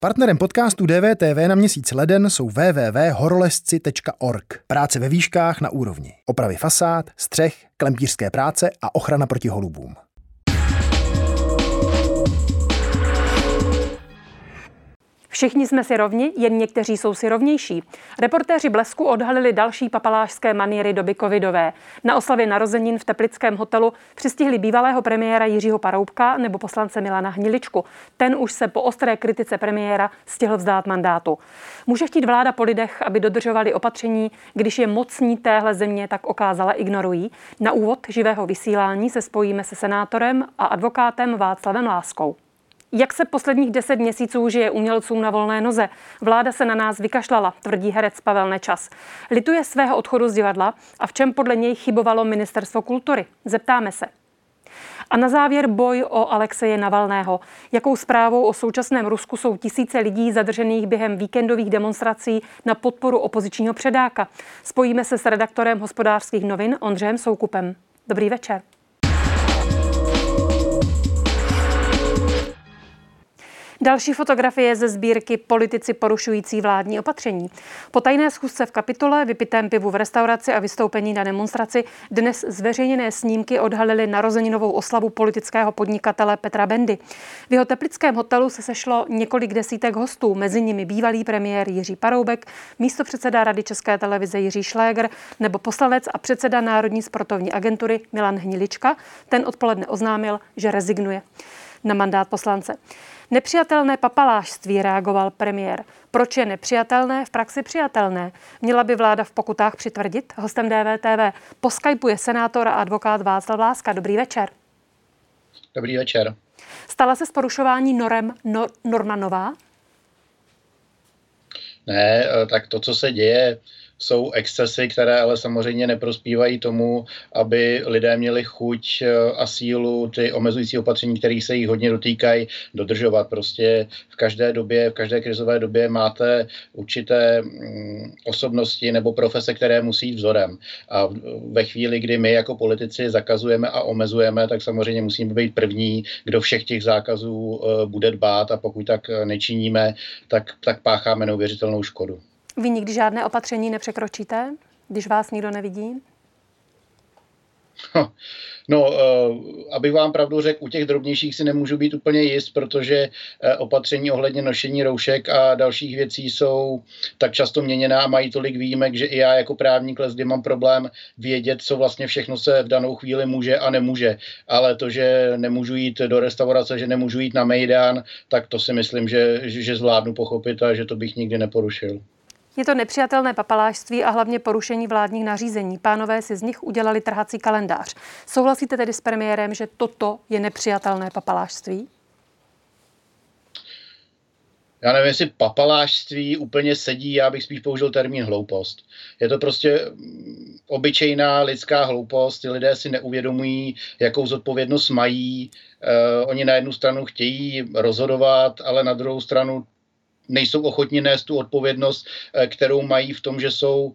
Partnerem podcastu DVTV na měsíc leden jsou www.horolezci.org. Práce ve výškách na úrovni. Opravy fasád, střech, klempířské práce a ochrana proti holubům. Všichni jsme si rovni, jen někteří jsou si rovnější. Reportéři Blesku odhalili další papalášské maniery doby covidové. Na oslavě narozenin v Teplickém hotelu přistihli bývalého premiéra Jiřího Paroubka nebo poslance Milana Hniličku. Ten už se po ostré kritice premiéra stihl vzdát mandátu. Může chtít vláda po lidech, aby dodržovali opatření, když je mocní téhle země tak okázala ignorují? Na úvod živého vysílání se spojíme se senátorem a advokátem Václavem Láskou. Jak se posledních deset měsíců žije umělcům na volné noze? Vláda se na nás vykašlala, tvrdí herec Pavel Nečas. Lituje svého odchodu z divadla a v čem podle něj chybovalo ministerstvo kultury? Zeptáme se. A na závěr boj o Alexeje Navalného. Jakou zprávou o současném Rusku jsou tisíce lidí zadržených během víkendových demonstrací na podporu opozičního předáka? Spojíme se s redaktorem hospodářských novin Ondřejem Soukupem. Dobrý večer. Další fotografie ze sbírky Politici porušující vládní opatření. Po tajné schůzce v kapitole, vypitém pivu v restauraci a vystoupení na demonstraci dnes zveřejněné snímky odhalily narozeninovou oslavu politického podnikatele Petra Bendy. V jeho teplickém hotelu se sešlo několik desítek hostů, mezi nimi bývalý premiér Jiří Paroubek, místo předseda Rady České televize Jiří Šléger nebo poslanec a předseda Národní sportovní agentury Milan Hnilička. Ten odpoledne oznámil, že rezignuje na mandát poslance. Nepřijatelné papalášství, reagoval premiér. Proč je nepřijatelné, v praxi přijatelné? Měla by vláda v pokutách přitvrdit? Hostem DVTV po Skypeu je senátor a advokát Václav Láska. Dobrý večer. Dobrý večer. Stala se z porušování norem no, Norma Nová? Ne, eh, tak to, co se děje, jsou excesy, které ale samozřejmě neprospívají tomu, aby lidé měli chuť eh, a sílu ty omezující opatření, které se jich hodně dotýkají, dodržovat. Prostě v každé době, v každé krizové době máte určité mm, osobnosti nebo profese, které musí jít vzorem. A ve chvíli, kdy my jako politici zakazujeme a omezujeme, tak samozřejmě musíme být první, kdo všech těch zákazů eh, bude dbát a pokud tak nečiníme, tak, tak pácháme neuvěřitelnou škodu. Vy nikdy žádné opatření nepřekročíte, když vás nikdo nevidí? No, uh, abych vám pravdu řekl, u těch drobnějších si nemůžu být úplně jist, protože uh, opatření ohledně nošení roušek a dalších věcí jsou tak často měněná a mají tolik výjimek, že i já jako právník kdy mám problém vědět, co vlastně všechno se v danou chvíli může a nemůže. Ale to, že nemůžu jít do restaurace, že nemůžu jít na Mejdan, tak to si myslím, že, že zvládnu pochopit a že to bych nikdy neporušil. Je to nepřijatelné papalášství a hlavně porušení vládních nařízení. Pánové si z nich udělali trhací kalendář. Souhlasíte tedy s premiérem, že toto je nepřijatelné papalášství? já nevím, jestli papalášství úplně sedí, já bych spíš použil termín hloupost. Je to prostě mm, obyčejná lidská hloupost, ty lidé si neuvědomují, jakou zodpovědnost mají. Uh, oni na jednu stranu chtějí rozhodovat, ale na druhou stranu nejsou ochotni nést tu odpovědnost, eh, kterou mají v tom, že jsou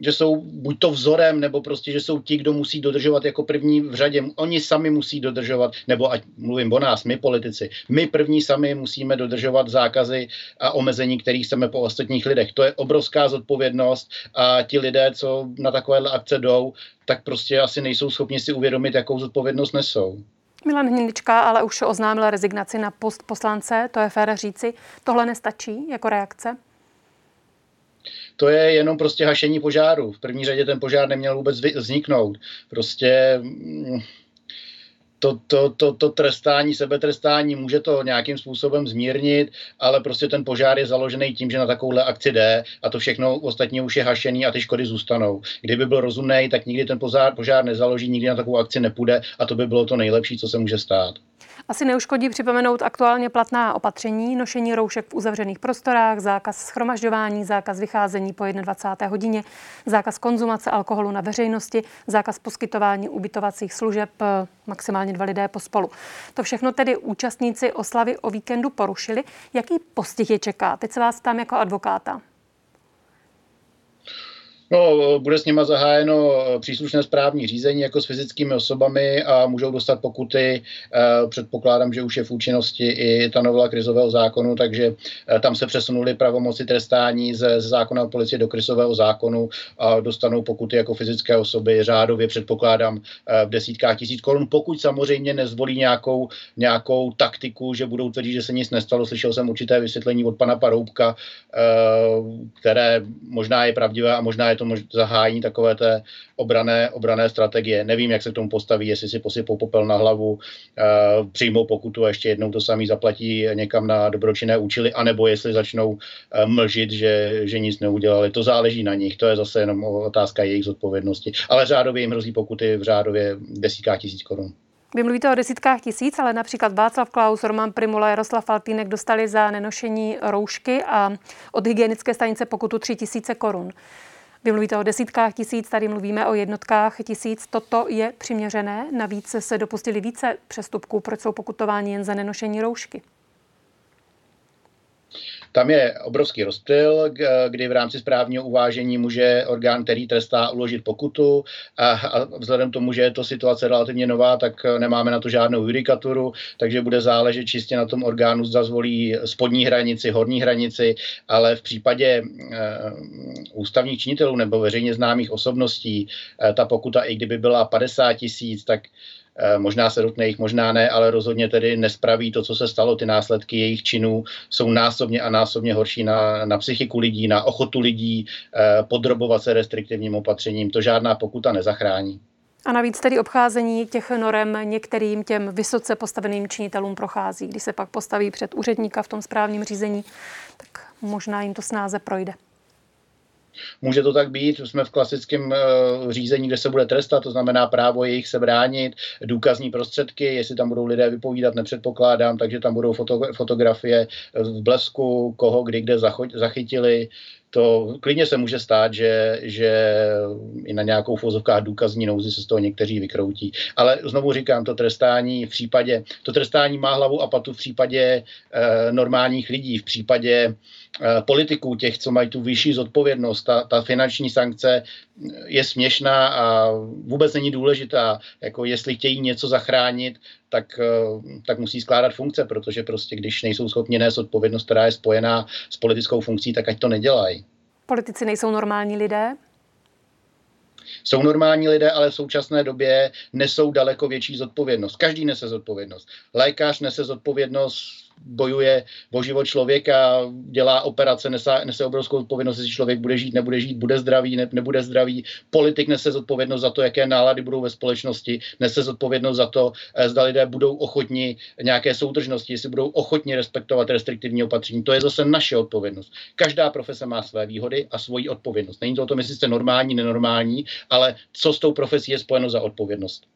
že jsou buď to vzorem, nebo prostě, že jsou ti, kdo musí dodržovat jako první v řadě. Oni sami musí dodržovat, nebo ať mluvím o nás, my politici, my první sami musíme dodržovat zákazy a omezení, které chceme po ostatních lidech. To je obrovská zodpovědnost a ti lidé, co na takovéhle akce jdou, tak prostě asi nejsou schopni si uvědomit, jakou zodpovědnost nesou. Milan Hnilička ale už oznámil rezignaci na post poslance, to je fér říci. Tohle nestačí jako reakce? to je jenom prostě hašení požáru. V první řadě ten požár neměl vůbec vzniknout. Prostě mm, to, to, to, to trestání, sebetrestání může to nějakým způsobem zmírnit, ale prostě ten požár je založený tím, že na takovouhle akci jde a to všechno ostatně už je hašený a ty škody zůstanou. Kdyby byl rozumný, tak nikdy ten požár, požár nezaloží, nikdy na takovou akci nepůjde a to by bylo to nejlepší, co se může stát. Asi neuškodí připomenout aktuálně platná opatření, nošení roušek v uzavřených prostorách, zákaz schromažďování, zákaz vycházení po 21. hodině, zákaz konzumace alkoholu na veřejnosti, zákaz poskytování ubytovacích služeb eh, maximálně dva lidé pospolu. To všechno tedy účastníci oslavy o víkendu porušili. Jaký postih je čeká? Teď se vás ptám jako advokáta. No, bude s nima zahájeno příslušné správní řízení jako s fyzickými osobami a můžou dostat pokuty. Eh, předpokládám, že už je v účinnosti i ta novela krizového zákonu, takže eh, tam se přesunuli pravomoci trestání ze, ze zákona o policii do krizového zákonu a dostanou pokuty jako fyzické osoby. Řádově předpokládám eh, v desítkách tisíc korun, pokud samozřejmě nezvolí nějakou, nějakou taktiku, že budou tvrdit, že se nic nestalo. Slyšel jsem určité vysvětlení od pana Paroubka, které možná je pravdivé a možná je to mož- zahájení takové té obrané, obrané strategie. Nevím, jak se k tomu postaví, jestli si posypou popel na hlavu, uh, přijmou pokutu a ještě jednou to samý zaplatí někam na dobročinné účely, anebo jestli začnou uh, mlžit, že, že nic neudělali. To záleží na nich, to je zase jenom otázka jejich zodpovědnosti. Ale řádově jim hrozí pokuty v řádově desítkách tisíc korun. Vy mluvíte o desítkách tisíc, ale například Václav Klaus, Roman Primula, Jaroslav Faltýnek dostali za nenošení roušky a od hygienické stanice pokutu 3 tisíce korun. Vy mluvíte o desítkách tisíc, tady mluvíme o jednotkách tisíc. Toto je přiměřené? Navíc se dopustili více přestupků, proč jsou pokutováni jen za nenošení roušky? Tam je obrovský rozptyl, kdy v rámci správního uvážení může orgán, který trestá, uložit pokutu. A, vzhledem k tomu, že je to situace relativně nová, tak nemáme na to žádnou judikaturu, takže bude záležet čistě na tom orgánu, zda zvolí spodní hranici, horní hranici, ale v případě e, ústavních činitelů nebo veřejně známých osobností e, ta pokuta, i kdyby byla 50 tisíc, tak Eh, možná se dotkne jich, možná ne, ale rozhodně tedy nespraví to, co se stalo. Ty následky jejich činů jsou násobně a násobně horší na, na psychiku lidí, na ochotu lidí eh, podrobovat se restriktivním opatřením. To žádná pokuta nezachrání. A navíc tedy obcházení těch norem některým těm vysoce postaveným činitelům prochází. Když se pak postaví před úředníka v tom správním řízení, tak možná jim to snáze projde. Může to tak být, jsme v klasickém uh, řízení, kde se bude trestat, to znamená právo jejich se bránit, důkazní prostředky, jestli tam budou lidé vypovídat, nepředpokládám, takže tam budou foto, fotografie v blesku, koho kdy kde zachytili, to klidně se může stát, že, že i na nějakou fozovkách důkazní nouzi se z toho někteří vykroutí. Ale znovu říkám, to trestání v případě, to trestání má hlavu a patu v případě e, normálních lidí, v případě e, politiků, těch, co mají tu vyšší zodpovědnost. Ta, ta finanční sankce je směšná a vůbec není důležitá. Jako jestli chtějí něco zachránit, tak, eh, tak musí skládat funkce, protože prostě když nejsou schopni nést odpovědnost, která je spojená s politickou funkcí, tak ať to nedělají. Politici nejsou normální lidé? Jsou normální lidé, ale v současné době nesou daleko větší zodpovědnost. Každý nese zodpovědnost. Lékař nese zodpovědnost bojuje o život člověka, dělá operace, nese, nese obrovskou odpovědnost, jestli člověk bude žít, nebude žít, bude zdravý, ne, nebude zdravý. Politik nese zodpovědnost za to, jaké nálady budou ve společnosti, nese zodpovědnost za to, eh, zda lidé budou ochotni nějaké soudržnosti, jestli budou ochotni respektovat restriktivní opatření. To je zase naše odpovědnost. Každá profese má své výhody a svoji odpovědnost. Není to o tom, jestli jste normální, nenormální, ale co s tou profesí je spojeno za odpovědnost.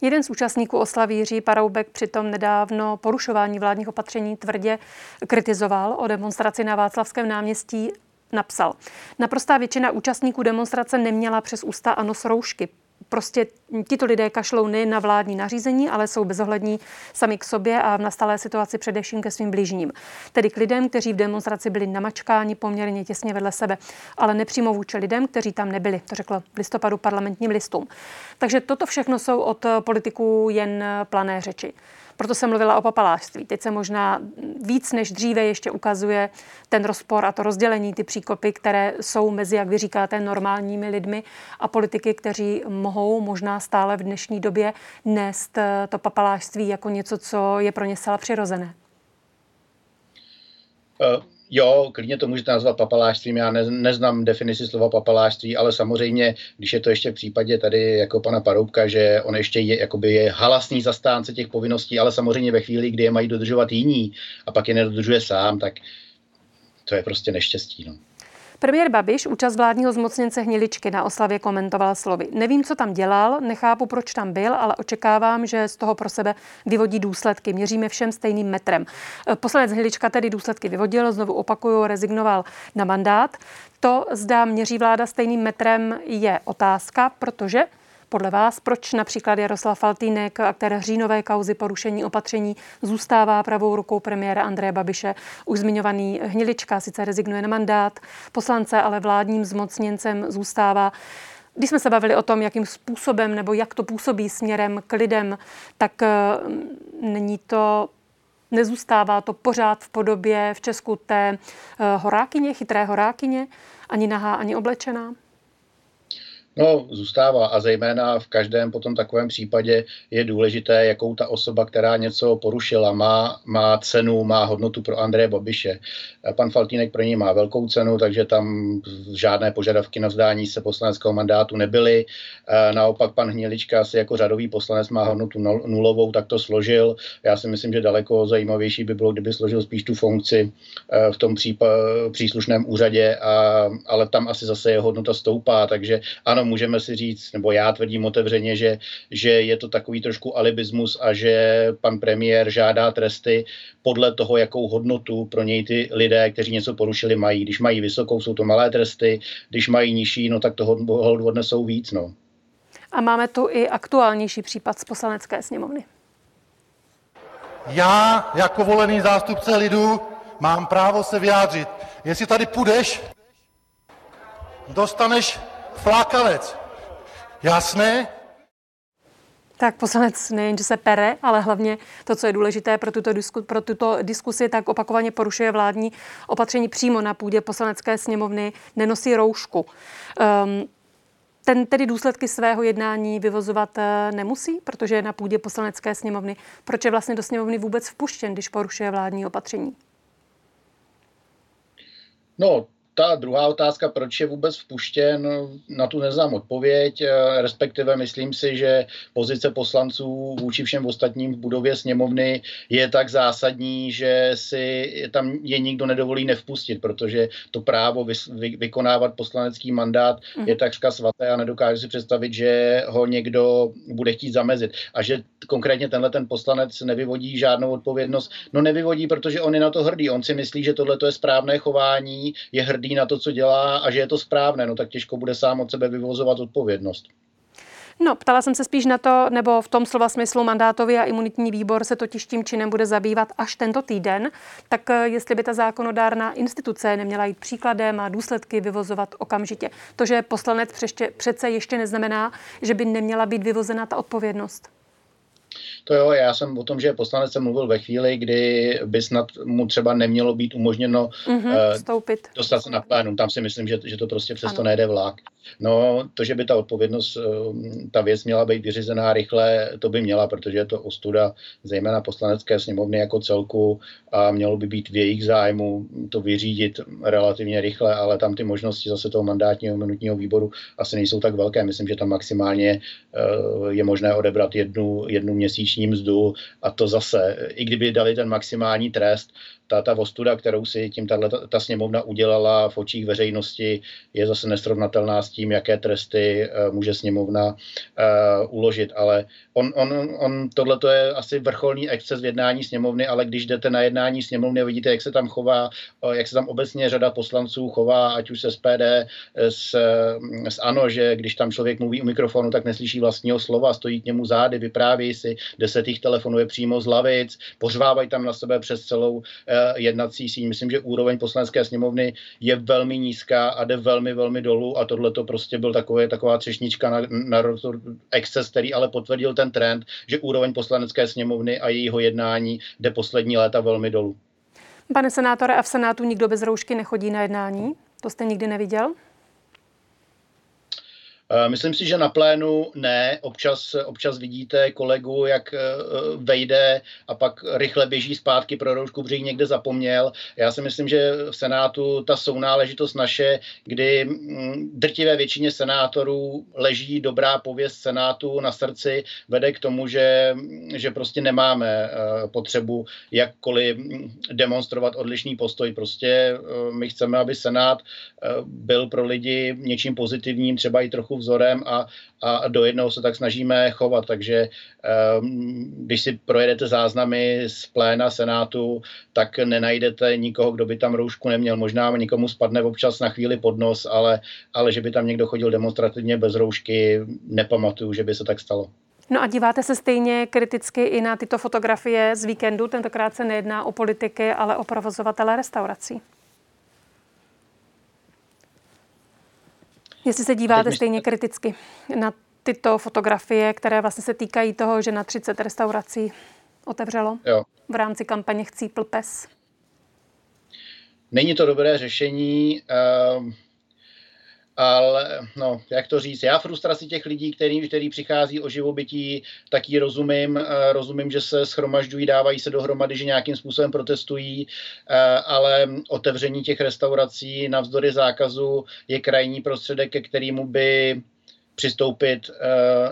Jeden z účastníků oslaví Jiří Paroubek přitom nedávno porušování vládních opatření tvrdě kritizoval o demonstraci na Václavském náměstí napsal. Naprostá většina účastníků demonstrace neměla přes ústa a nos roušky. Prostě tito lidé kašlou nejen na vládní nařízení, ale jsou bezohlední sami k sobě a v nastalé situaci především ke svým blížním. Tedy k lidem, kteří v demonstraci byli namačkáni poměrně těsně vedle sebe, ale nepřímo vůči lidem, kteří tam nebyli, to řekl v listopadu parlamentním listům. Takže toto všechno jsou od politiků jen plané řeči. Proto jsem mluvila o papalářství. Teď se možná víc než dříve ještě ukazuje ten rozpor a to rozdělení, ty příkopy, které jsou mezi, jak vy říkáte, normálními lidmi a politiky, kteří mohou možná stále v dnešní době nést eh, to papalářství jako něco, co je pro ně zcela přirozené. Uh Jo, klidně to můžete nazvat papalášstvím, já ne, neznám definici slova papalášství, ale samozřejmě, když je to ještě v případě tady jako pana Paroubka, že on ještě je, jakoby je halasný zastánce těch povinností, ale samozřejmě ve chvíli, kdy je mají dodržovat jiní a pak je nedodržuje sám, tak to je prostě neštěstí. No. Premiér Babiš účast vládního zmocněnce Hniličky na oslavě komentoval slovy. Nevím, co tam dělal, nechápu, proč tam byl, ale očekávám, že z toho pro sebe vyvodí důsledky. Měříme všem stejným metrem. Poslanec Hnilička tedy důsledky vyvodil, znovu opakuju, rezignoval na mandát. To, zda měří vláda stejným metrem, je otázka, protože Podle vás, proč například Jaroslav Faltýnek, aktér říjnové kauzy porušení opatření, zůstává pravou rukou premiéra Andreje Babiše? Už zmiňovaný Hnilička sice rezignuje na mandát, poslance ale vládním zmocněncem zůstává. Když jsme se bavili o tom, jakým způsobem nebo jak to působí směrem k lidem, tak eh, není to nezůstává to pořád v podobě v Česku té eh, horákyně, chytré horákyně, ani nahá, ani oblečená? No, zůstává a zejména v každém potom takovém případě je důležité, jakou ta osoba, která něco porušila, má, má cenu, má hodnotu pro Andreje Babiše. Pan Faltínek pro něj má velkou cenu, takže tam žádné požadavky na vzdání se poslaneckého mandátu nebyly. Naopak pan Hnilička si jako řadový poslanec má hodnotu nulovou, tak to složil. Já si myslím, že daleko zajímavější by bylo, kdyby složil spíš tu funkci eh, v tom příslušném úřadě, a, ale tam asi zase jeho hodnota stoupá, takže ano, můžeme si říct, nebo já tvrdím otevřeně, že, že je to takový trošku alibismus a že pan premiér žádá tresty podle toho, jakou hodnotu pro něj ty lidé, kteří něco porušili, mají. Když mají vysokou, jsou to malé tresty, když mají nižší, no tak toho odnesou víc. No. A máme tu i aktuálnější případ z poslanecké sněmovny. Já jako volený zástupce lidu mám právo se vyjádřit. Jestli tady půjdeš, dostaneš flákalec. Jasné? Tak poslanec nejen, že se pere, ale hlavně to, co je důležité pro tuto, disku, pro tuto diskusi, tak opakovaně porušuje vládní opatření přímo na půdě poslanecké sněmovny, nenosí roušku. Um, ten tedy důsledky svého jednání vyvozovat eh, nemusí, protože je na půdě poslanecké sněmovny. Proč je vlastně do sněmovny vůbec vpuštěn, když porušuje vládní opatření? No, ta druhá otázka, proč je vůbec vpuštěn, na tu neznám odpověď, eh, respektive myslím si, že pozice poslanců vůči všem ostatním v budově sněmovny je tak zásadní, že si tam je nikdo nedovolí nevpustit, protože to právo vy, vy, vykonávat poslanecký mandát mm. je takřka svaté a nedokážu si představit, že ho někdo bude chtít zamezit. A že konkrétně tenhle ten poslanec nevyvodí žádnou odpovědnost. No nevyvodí, protože on je na to hrdý. On si myslí, že tohle je správné chování, je hrdý na to, co dělá a že je to správné, no tak těžko bude sám od sebe vyvozovat odpovědnost. No, ptala jsem se spíš na to, nebo v tom slova smyslu mandátový a imunitní výbor se totiž tím činem bude zabývat až tento týden, tak eh, jestli by ta zákonodárná instituce neměla jít příkladem a důsledky vyvozovat okamžitě. To, že poslanec přeště, přece ještě neznamená, že by neměla být vyvozena ta odpovědnost. To jo, já jsem o tom, že poslanec jsem mluvil ve chvíli, kdy by snad mu třeba nemělo být umožněno mm-hmm, uh, dostat se na plénum. Tam si myslím, že, že to prostě přesto nejde vlak. No, to, že by ta odpovědnost, eh, ta věc měla být vyřízená rychle, to by měla, protože je to ostuda zejména poslanecké sněmovny jako celku a mělo by být v jejich zájmu to vyřídit relativně rychle, ale tam ty možnosti zase toho mandátního minutního výboru asi nejsou tak velké. Myslím, že tam maximálně eh, je možné odebrat jednu, jednu měsíční mzdu a to zase, i kdyby dali ten maximální trest, ta, ta ostuda, kterou si tím tato, ta, sněmovna udělala v očích veřejnosti, je zase nesrovnatelná s tím, jaké tresty uh, může sněmovna uh, uložit. Ale on, on, on tohle je asi vrcholný exces v jednání sněmovny, ale když jdete na jednání sněmovny a vidíte, jak se tam chová, uh, jak se tam obecně řada poslanců chová, ať už se SPD, s, s ANO, že když tam člověk mluví u mikrofonu, tak neslyší vlastního slova, stojí k němu zády, vypráví si, deset jich telefonuje přímo z lavic, pořvávají tam na sebe přes celou jednací síň. Myslím, že úroveň poslanecké sněmovny je velmi nízká a jde velmi, velmi dolů a tohle to prostě byl takové, taková třešnička na, na exces, který ale potvrdil ten trend, že úroveň poslanecké sněmovny a jejího jednání jde poslední léta velmi dolů. Pane senátore, a v Senátu nikdo bez roušky nechodí na jednání? To jste nikdy neviděl? Eh, myslím si, že na plénu ne. Občas, občas vidíte kolegu, jak eh, vejde a pak rychle běží zpátky pro roušku, protože někde zapomněl. Já si myslím, že v Senátu ta sounáležitost naše, kdy mm, drtivé většině senátorů leží dobrá pověst Senátu na srdci, vede k tomu, že, že prostě nemáme eh, potřebu jakkoliv mm, demonstrovat odlišný postoj. Prostě my chceme, aby Senát byl pro lidi něčím pozitivním, třeba i trochu vzorem a, a do jednoho se tak snažíme chovat. Takže um, když si projedete záznamy z pléna Senátu, tak nenajdete nikoho, kdo by tam roušku neměl. Možná někomu spadne občas na chvíli pod nos, ale, ale že by tam někdo chodil demonstrativně bez roušky, nepamatuju, že by se tak stalo. No a díváte se stejně kriticky i na tyto fotografie z víkendu. Tentokrát se nejedná o politiky, ale o provozovatele restaurací. Jestli se díváte stejně kriticky na tyto fotografie, které vlastně se týkají toho, že na 30 restaurací otevřelo jo. v rámci kampaně Chcípl pes. Není to dobré řešení. Uh ale no, jak to říct, já frustraci těch lidí, který, který přichází o živobytí, taky rozumím, eh, rozumím, že se schromažďují, dávají se dohromady, že nějakým způsobem protestují, eh, ale otevření těch restaurací navzdory zákazu je krajní prostředek, ke kterému by přistoupit uh,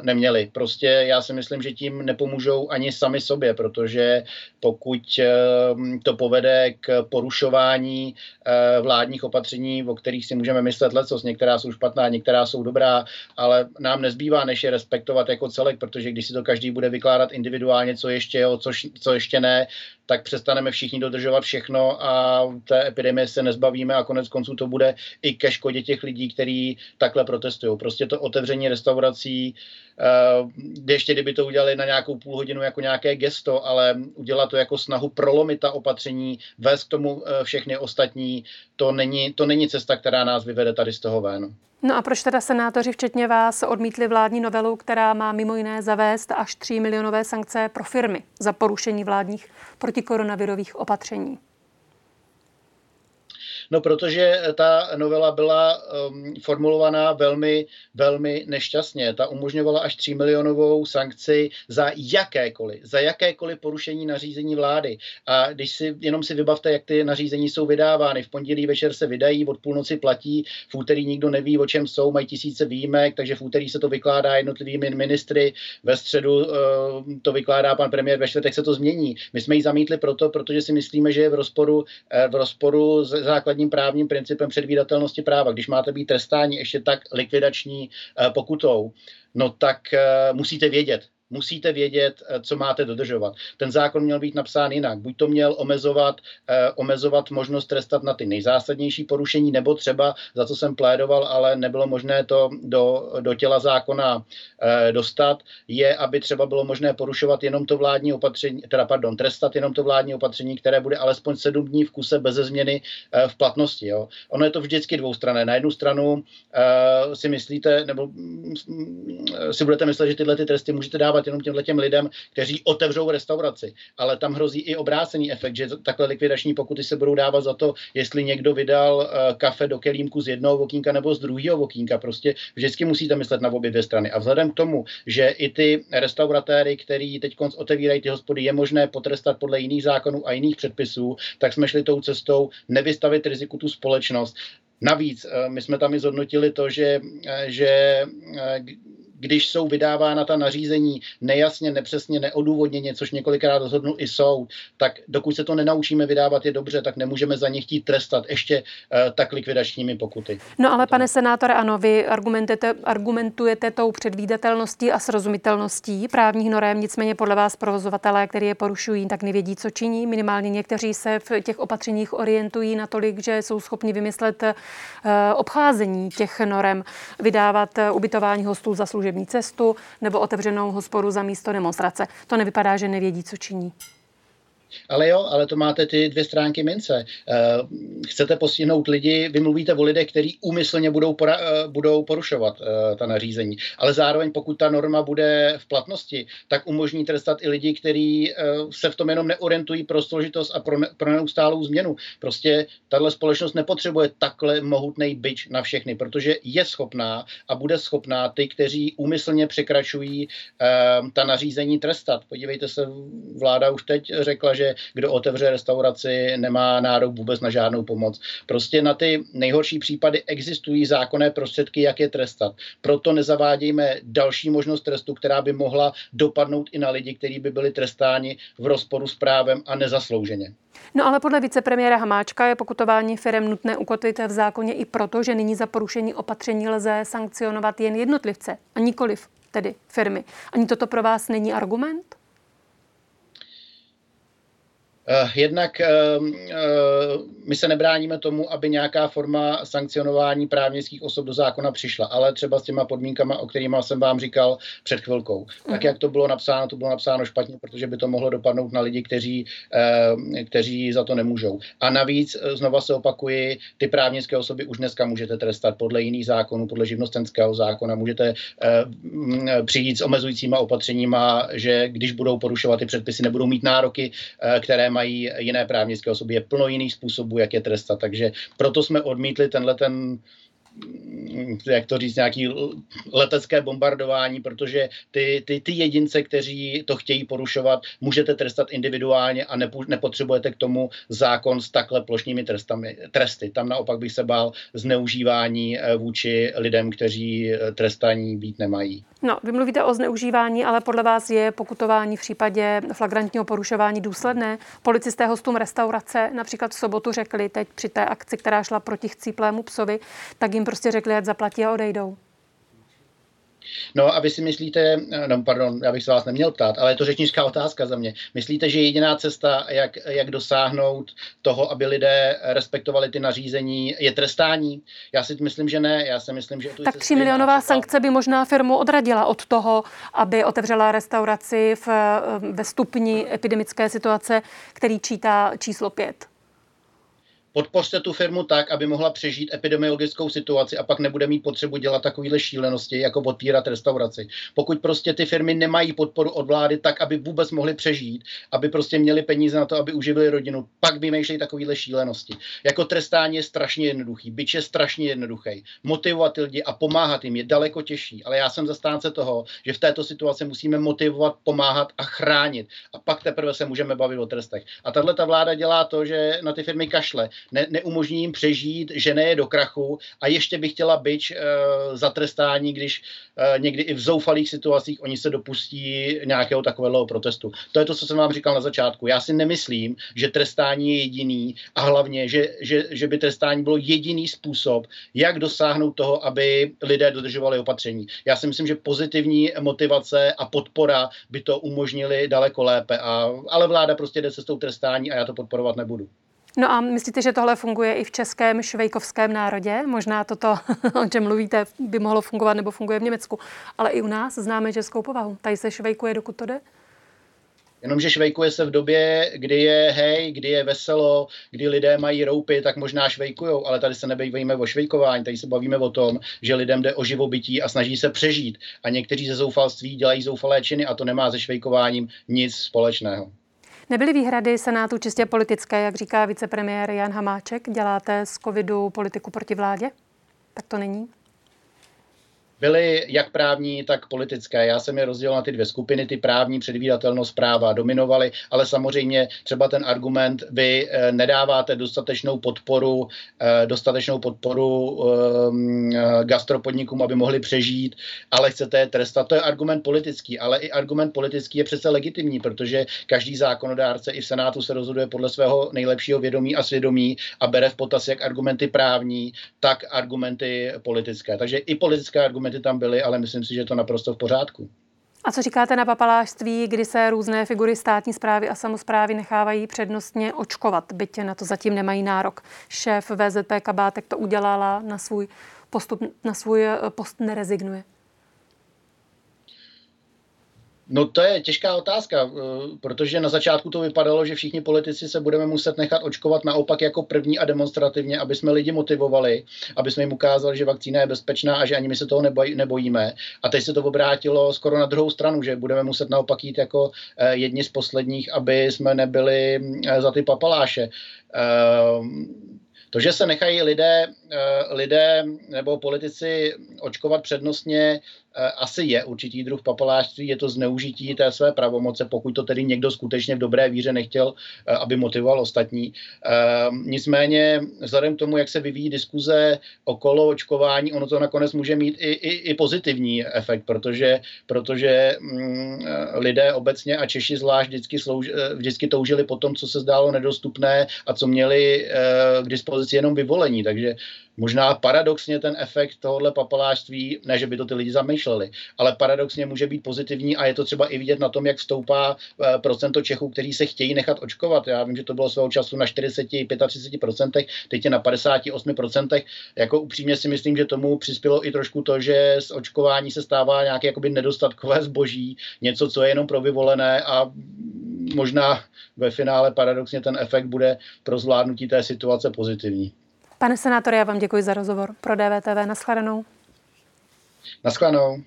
neměli. Prostě já si myslím, že tím nepomůžou ani sami sobě, protože pokud uh, to povede k porušování uh, vládních opatření, o kterých si můžeme myslet lecos, některá jsou špatná, některá jsou dobrá, ale nám nezbývá, než je respektovat jako celek, protože když si to každý bude vykládat individuálně, co ještě jo, co, co ještě ne, tak přestaneme všichni dodržovat všechno a té epidemie se nezbavíme a konec konců to bude i ke škodě těch lidí, kteří takhle protestují. Prostě to otevření restaurací, uh, ještě kdyby to udělali na nějakou půl hodinu jako nějaké gesto, ale udělat to jako snahu prolomit ta opatření, vést k tomu uh, všechny ostatní, to není, to není cesta, která nás vyvede tady z toho ven. No a proč teda senátoři, včetně vás, odmítli vládní novelu, která má mimo jiné zavést až 3 milionové sankce pro firmy za porušení vládních protikoronavirových opatření? No, protože ta novela byla um, formulovaná velmi, velmi nešťastně. Ta umožňovala až 3 milionovou sankci za jakékoliv, za jakékoliv porušení nařízení vlády. A když si, jenom si vybavte, jak ty nařízení jsou vydávány. V pondělí večer se vydají, od půlnoci platí, v úterý nikdo neví, o čem jsou, mají tisíce výjimek, takže v úterý se to vykládá jednotlivými ministry, ve středu uh, to vykládá pan premiér, ve čtvrtek se to změní. My jsme ji zamítli proto, protože si myslíme, že je v rozporu, uh, v rozporu s základní základním právním principem předvídatelnosti práva. Když máte být trestáni ještě tak likvidační eh, pokutou, no tak eh, musíte vědět, musíte vědět, eh, co máte dodržovat. Ten zákon měl být napsán jinak. Buď to měl omezovat, eh, omezovat možnost trestat na ty nejzásadnější porušení, nebo třeba, za co jsem plédoval, ale nebylo možné to do, do těla zákona eh, dostat, je, aby třeba bylo možné porušovat jenom to vládní opatření, teda pardon, trestat jenom to vládní opatření, které bude alespoň sedm dní v kuse bez změny eh, v platnosti. Jo. Ono je to vždycky dvoustrané. Na jednu stranu eh, si myslíte, nebo mm, si budete myslet, že tyhle ty tresty můžete dávat dávat jenom těmhle těm lidem, kteří otevřou restauraci. Ale tam hrozí i obrácený efekt, že takhle likvidační pokuty se budou dávat za to, jestli někdo vydal uh, kafe do kelímku z jednoho okýnka nebo z druhého okýnka. Prostě vždycky musíte myslet na obě dvě strany. A vzhledem k tomu, že i ty restauratéry, který teď otevírají ty hospody, je možné potrestat podle jiných zákonů a jiných předpisů, tak jsme šli tou cestou nevystavit riziku tu společnost. Navíc eh, my jsme tam i zhodnotili to, že, eh, že když jsou vydávána ta nařízení nejasně, nepřesně, neodůvodněně, což několikrát rozhodnul i soud, tak dokud se to nenaučíme vydávat je dobře, tak nemůžeme za ně chtít trestat ještě uh, tak likvidačními pokuty. No ale pane senátore, ano, vy argumentujete, argumentujete tou předvídatelností a srozumitelností právních norem, nicméně podle vás provozovatelé, který je porušují, tak nevědí, co činí. Minimálně někteří se v těch opatřeních orientují natolik, že jsou schopni vymyslet uh, obcházení těch norem, vydávat uh, ubytování hostů za služby služební cestu nebo otevřenou hospodu za místo demonstrace. To nevypadá, že nevědí, co činí. Ale jo, ale to máte ty dvě stránky mince. Uh, chcete postihnout lidi, vy mluvíte o lidech, kteří úmyslně budou, pora, uh, budou porušovat uh, ta nařízení. Ale zároveň, pokud ta norma bude v platnosti, tak umožní trestat i lidi, kteří se v tom jenom neorientují pro složitost a pro, pro neustálou změnu. Prostě tahle společnost nepotřebuje takhle mohutný byč na všechny, protože je schopná a bude schopná ty, kteří úmyslně překračují ta nařízení trestat. Podívejte se, vláda už teď řekla, že kdo otevře restauraci, nemá nárok vůbec na žádnou pomoc. Prostě na ty nejhorší případy existují zákonné prostředky, jak je trestat. Proto nezavádějme další možnost trestu, která by mohla dopadnout i na lidi, kteří by byli trestáni v rozporu s právem a nezaslouženě. No ale podle vicepremiéra Hamáčka je pokutování firm nutné ukotvit v zákoně i proto, že nyní za porušení opatření lze sankcionovat jen jednotlivce a nikoliv tedy firmy. Ani toto pro vás není argument? Eh, jednak eh, eh, my se nebráníme tomu, aby nějaká forma sankcionování právnických osob do zákona přišla, ale třeba s těma podmínkama, o kterými jsem vám říkal před chvilkou. Tak mhm. jak to bylo napsáno, to bylo napsáno špatně, protože by to mohlo dopadnout na lidi, kteří, kteří za to nemůžou. A navíc, znova se opakuji, ty právnické osoby už dneska můžete trestat podle jiných zákonů, podle živnostenského zákona, můžete přijít s omezujícíma opatřeníma, že když budou porušovat ty předpisy, nebudou mít nároky, které mají jiné právnické osoby. Je plno jiných způsobů, jak je trestat. Takže proto jsme odmítli tenhle ten jak to říct, nějaký letecké bombardování, protože ty, ty, ty jedince, kteří to chtějí porušovat, můžete trestat individuálně a nepo, nepotřebujete k tomu zákon s takhle plošnými trestami, tresty. Tam naopak bych se bál zneužívání eh, vůči lidem, kteří eh, trestaní být nemají. No, vy mluvíte o zneužívání, ale podle vás je pokutování v případě flagrantního porušování důsledné. Policisté hostům restaurace například v sobotu řekli teď při té akci, která šla proti chcíplému psovi, tak jim prostě řekli, ať zaplatí a odejdou. No a vy si myslíte, no pardon, já bych se vás neměl ptát, ale je to řečnická otázka za mě. Myslíte, že jediná cesta, jak, jak dosáhnout toho, aby lidé respektovali ty nařízení, je trestání? Já si myslím, že ne. Já si myslím, že Tak 3 milionová sankce by možná firmu odradila od toho, aby otevřela restauraci v, ve stupni epidemické situace, který čítá číslo 5 podpořte tu firmu tak, aby mohla přežít epidemiologickou situaci a pak nebude mít potřebu dělat takovéhle šílenosti, jako otvírat restauraci. Pokud prostě ty firmy nemají podporu od vlády tak, aby vůbec mohly přežít, aby prostě měli peníze na to, aby uživili rodinu, pak vymýšlejí takovéhle šílenosti. Jako trestání je strašně jednoduchý, byč je strašně jednoduchý. Motivovat lidi a pomáhat jim je daleko těžší, ale já jsem zastánce toho, že v této situaci musíme motivovat, pomáhat a chránit. A pak teprve se můžeme bavit o trestech. A tahle ta vláda dělá to, že na ty firmy kašle ne, neumožní jim přežít, žene je do krachu a ještě bych chtěla byč e, za trestání, když e, někdy i v zoufalých situacích oni se dopustí nějakého takového protestu. To je to, co jsem vám říkal na začátku. Já si nemyslím, že trestání je jediný a hlavně, že, že, že by trestání bylo jediný způsob, jak dosáhnout toho, aby lidé dodržovali opatření. Já si myslím, že pozitivní motivace a podpora by to umožnili daleko lépe, a, ale vláda prostě jde cestou trestání a já to podporovat nebudu. No a myslíte, že tohle funguje i v českém švejkovském národě? Možná toto, o čem mluvíte, by mohlo fungovat nebo funguje v Německu. Ale i u nás známe českou povahu. Tady se švejkuje, dokud to jde? Jenomže švejkuje se v době, kdy je hej, kdy je veselo, kdy lidé mají roupy, tak možná švejkujou, ale tady se nebavíme o švejkování, tady se bavíme o tom, že lidem jde o živobytí a snaží se přežít. A někteří ze zoufalství dělají zoufalé činy a to nemá se švejkováním nic společného. Nebyly výhrady Senátu čistě politické, jak říká vicepremiér Jan Hamáček? Děláte z covidu politiku proti vládě? Tak to není? Byly jak právní, tak politické. Já jsem je rozdělil na ty dvě skupiny, ty právní předvídatelnost práva dominovaly, ale samozřejmě třeba ten argument, vy eh, nedáváte dostatečnou podporu, eh, dostatečnou podporu ehm, eh, gastropodnikům, aby mohli přežít, ale chcete je trestat. To je argument politický, ale i argument politický je přece legitimní, protože každý zákonodárce i v Senátu se rozhoduje podle svého nejlepšího vědomí a svědomí a bere v potaz jak argumenty právní, tak argumenty politické. Takže i politické argumenty argumenty tam byly, ale myslím si, že je to naprosto v pořádku. A co říkáte na papalářství, kdy se různé figury státní zprávy a samozprávy nechávají přednostně očkovat, byť na to zatím nemají nárok? Šéf VZP Kabátek to udělala, na svůj, postup, na svůj eh, post nerezignuje. No to je těžká otázka, eh, protože na začátku to vypadalo, že všichni politici se budeme muset nechat očkovat naopak jako první a demonstrativně, aby jsme lidi motivovali, aby jsme jim ukázali, že vakcína je bezpečná a že ani my se toho nebojíme. A teď se to obrátilo skoro na druhou stranu, že budeme muset naopak jít jako eh, jedni z posledních, aby jsme nebyli eh, za ty papaláše. To, že se nechají lidé, lidé nebo politici očkovat přednostně, Eh, asi je určitý druh papalářství, je to zneužití té své pravomoce, pokud to tedy někdo skutečně v dobré víře nechtěl, eh, aby motivoval ostatní. Eh, nicméně, vzhledem k tomu, jak se vyvíjí diskuze okolo očkování, ono to nakonec může mít i, i, i pozitivní efekt, protože, protože mm, lidé obecně a Češi zvlášť vždycky, slouž, vždycky toužili po tom, co se zdálo nedostupné a co měli k dispozici jenom vyvolení. Takže Možná paradoxně ten efekt tohohle papalářství, ne, že by to ty lidi zamýšleli, ale paradoxně může být pozitivní a je to třeba i vidět na tom, jak stoupá eh, procento Čechů, kteří se chtějí nechat očkovat. Já vím, že to bylo svého času na 40-35%, teď je na 58%. Jako upřímně si myslím, že tomu přispělo i trošku to, že z očkování se stává nějaké jakoby nedostatkové zboží, něco, co je jenom pro vyvolené a možná ve finále paradoxně ten efekt bude pro zvládnutí té situace pozitivní. Pane senátore, já vám děkuji za rozhovor. Pro DVTV naschledanou. Naschledanou.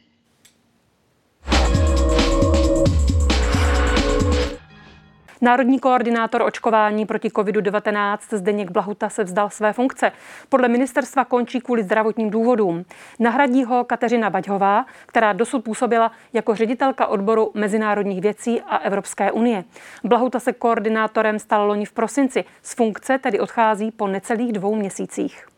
Národní koordinátor očkování proti COVID-19 Zdeněk Blahuta se vzdal své funkce. Podle ministerstva končí kvůli zdravotním důvodům. Nahradí ho Kateřina Baťhová, která dosud působila jako ředitelka odboru mezinárodních věcí a Evropské unie. Blahuta se koordinátorem stal loni v prosinci. Z funkce tedy odchází po necelých dvou měsících.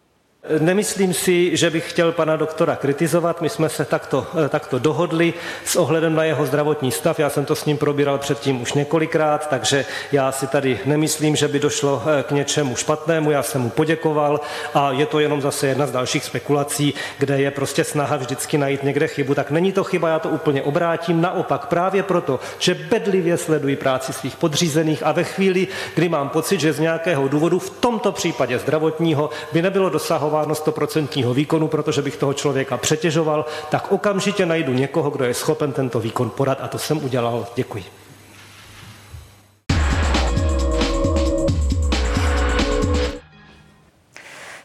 Nemyslím si, že bych chtěl pana doktora kritizovat. My jsme se takto, eh, takto dohodli s ohledem na jeho zdravotní stav. Já jsem to s ním probíral předtím už několikrát, takže já si tady nemyslím, že by došlo eh, k něčemu špatnému. Já jsem mu poděkoval a je to jenom zase jedna z dalších spekulací, kde je prostě snaha vždycky najít někde chybu. Tak není to chyba, já to úplně obrátím. Naopak právě proto, že bedlivě sleduji práci svých podřízených a ve chvíli, kdy mám pocit, že z nějakého důvodu, v tomto případě zdravotního, by nebylo dosahovat dosahováno 100% výkonu, protože bych toho člověka přetěžoval, tak okamžitě najdu někoho, kdo je schopen tento výkon podat a to jsem udělal. Děkuji.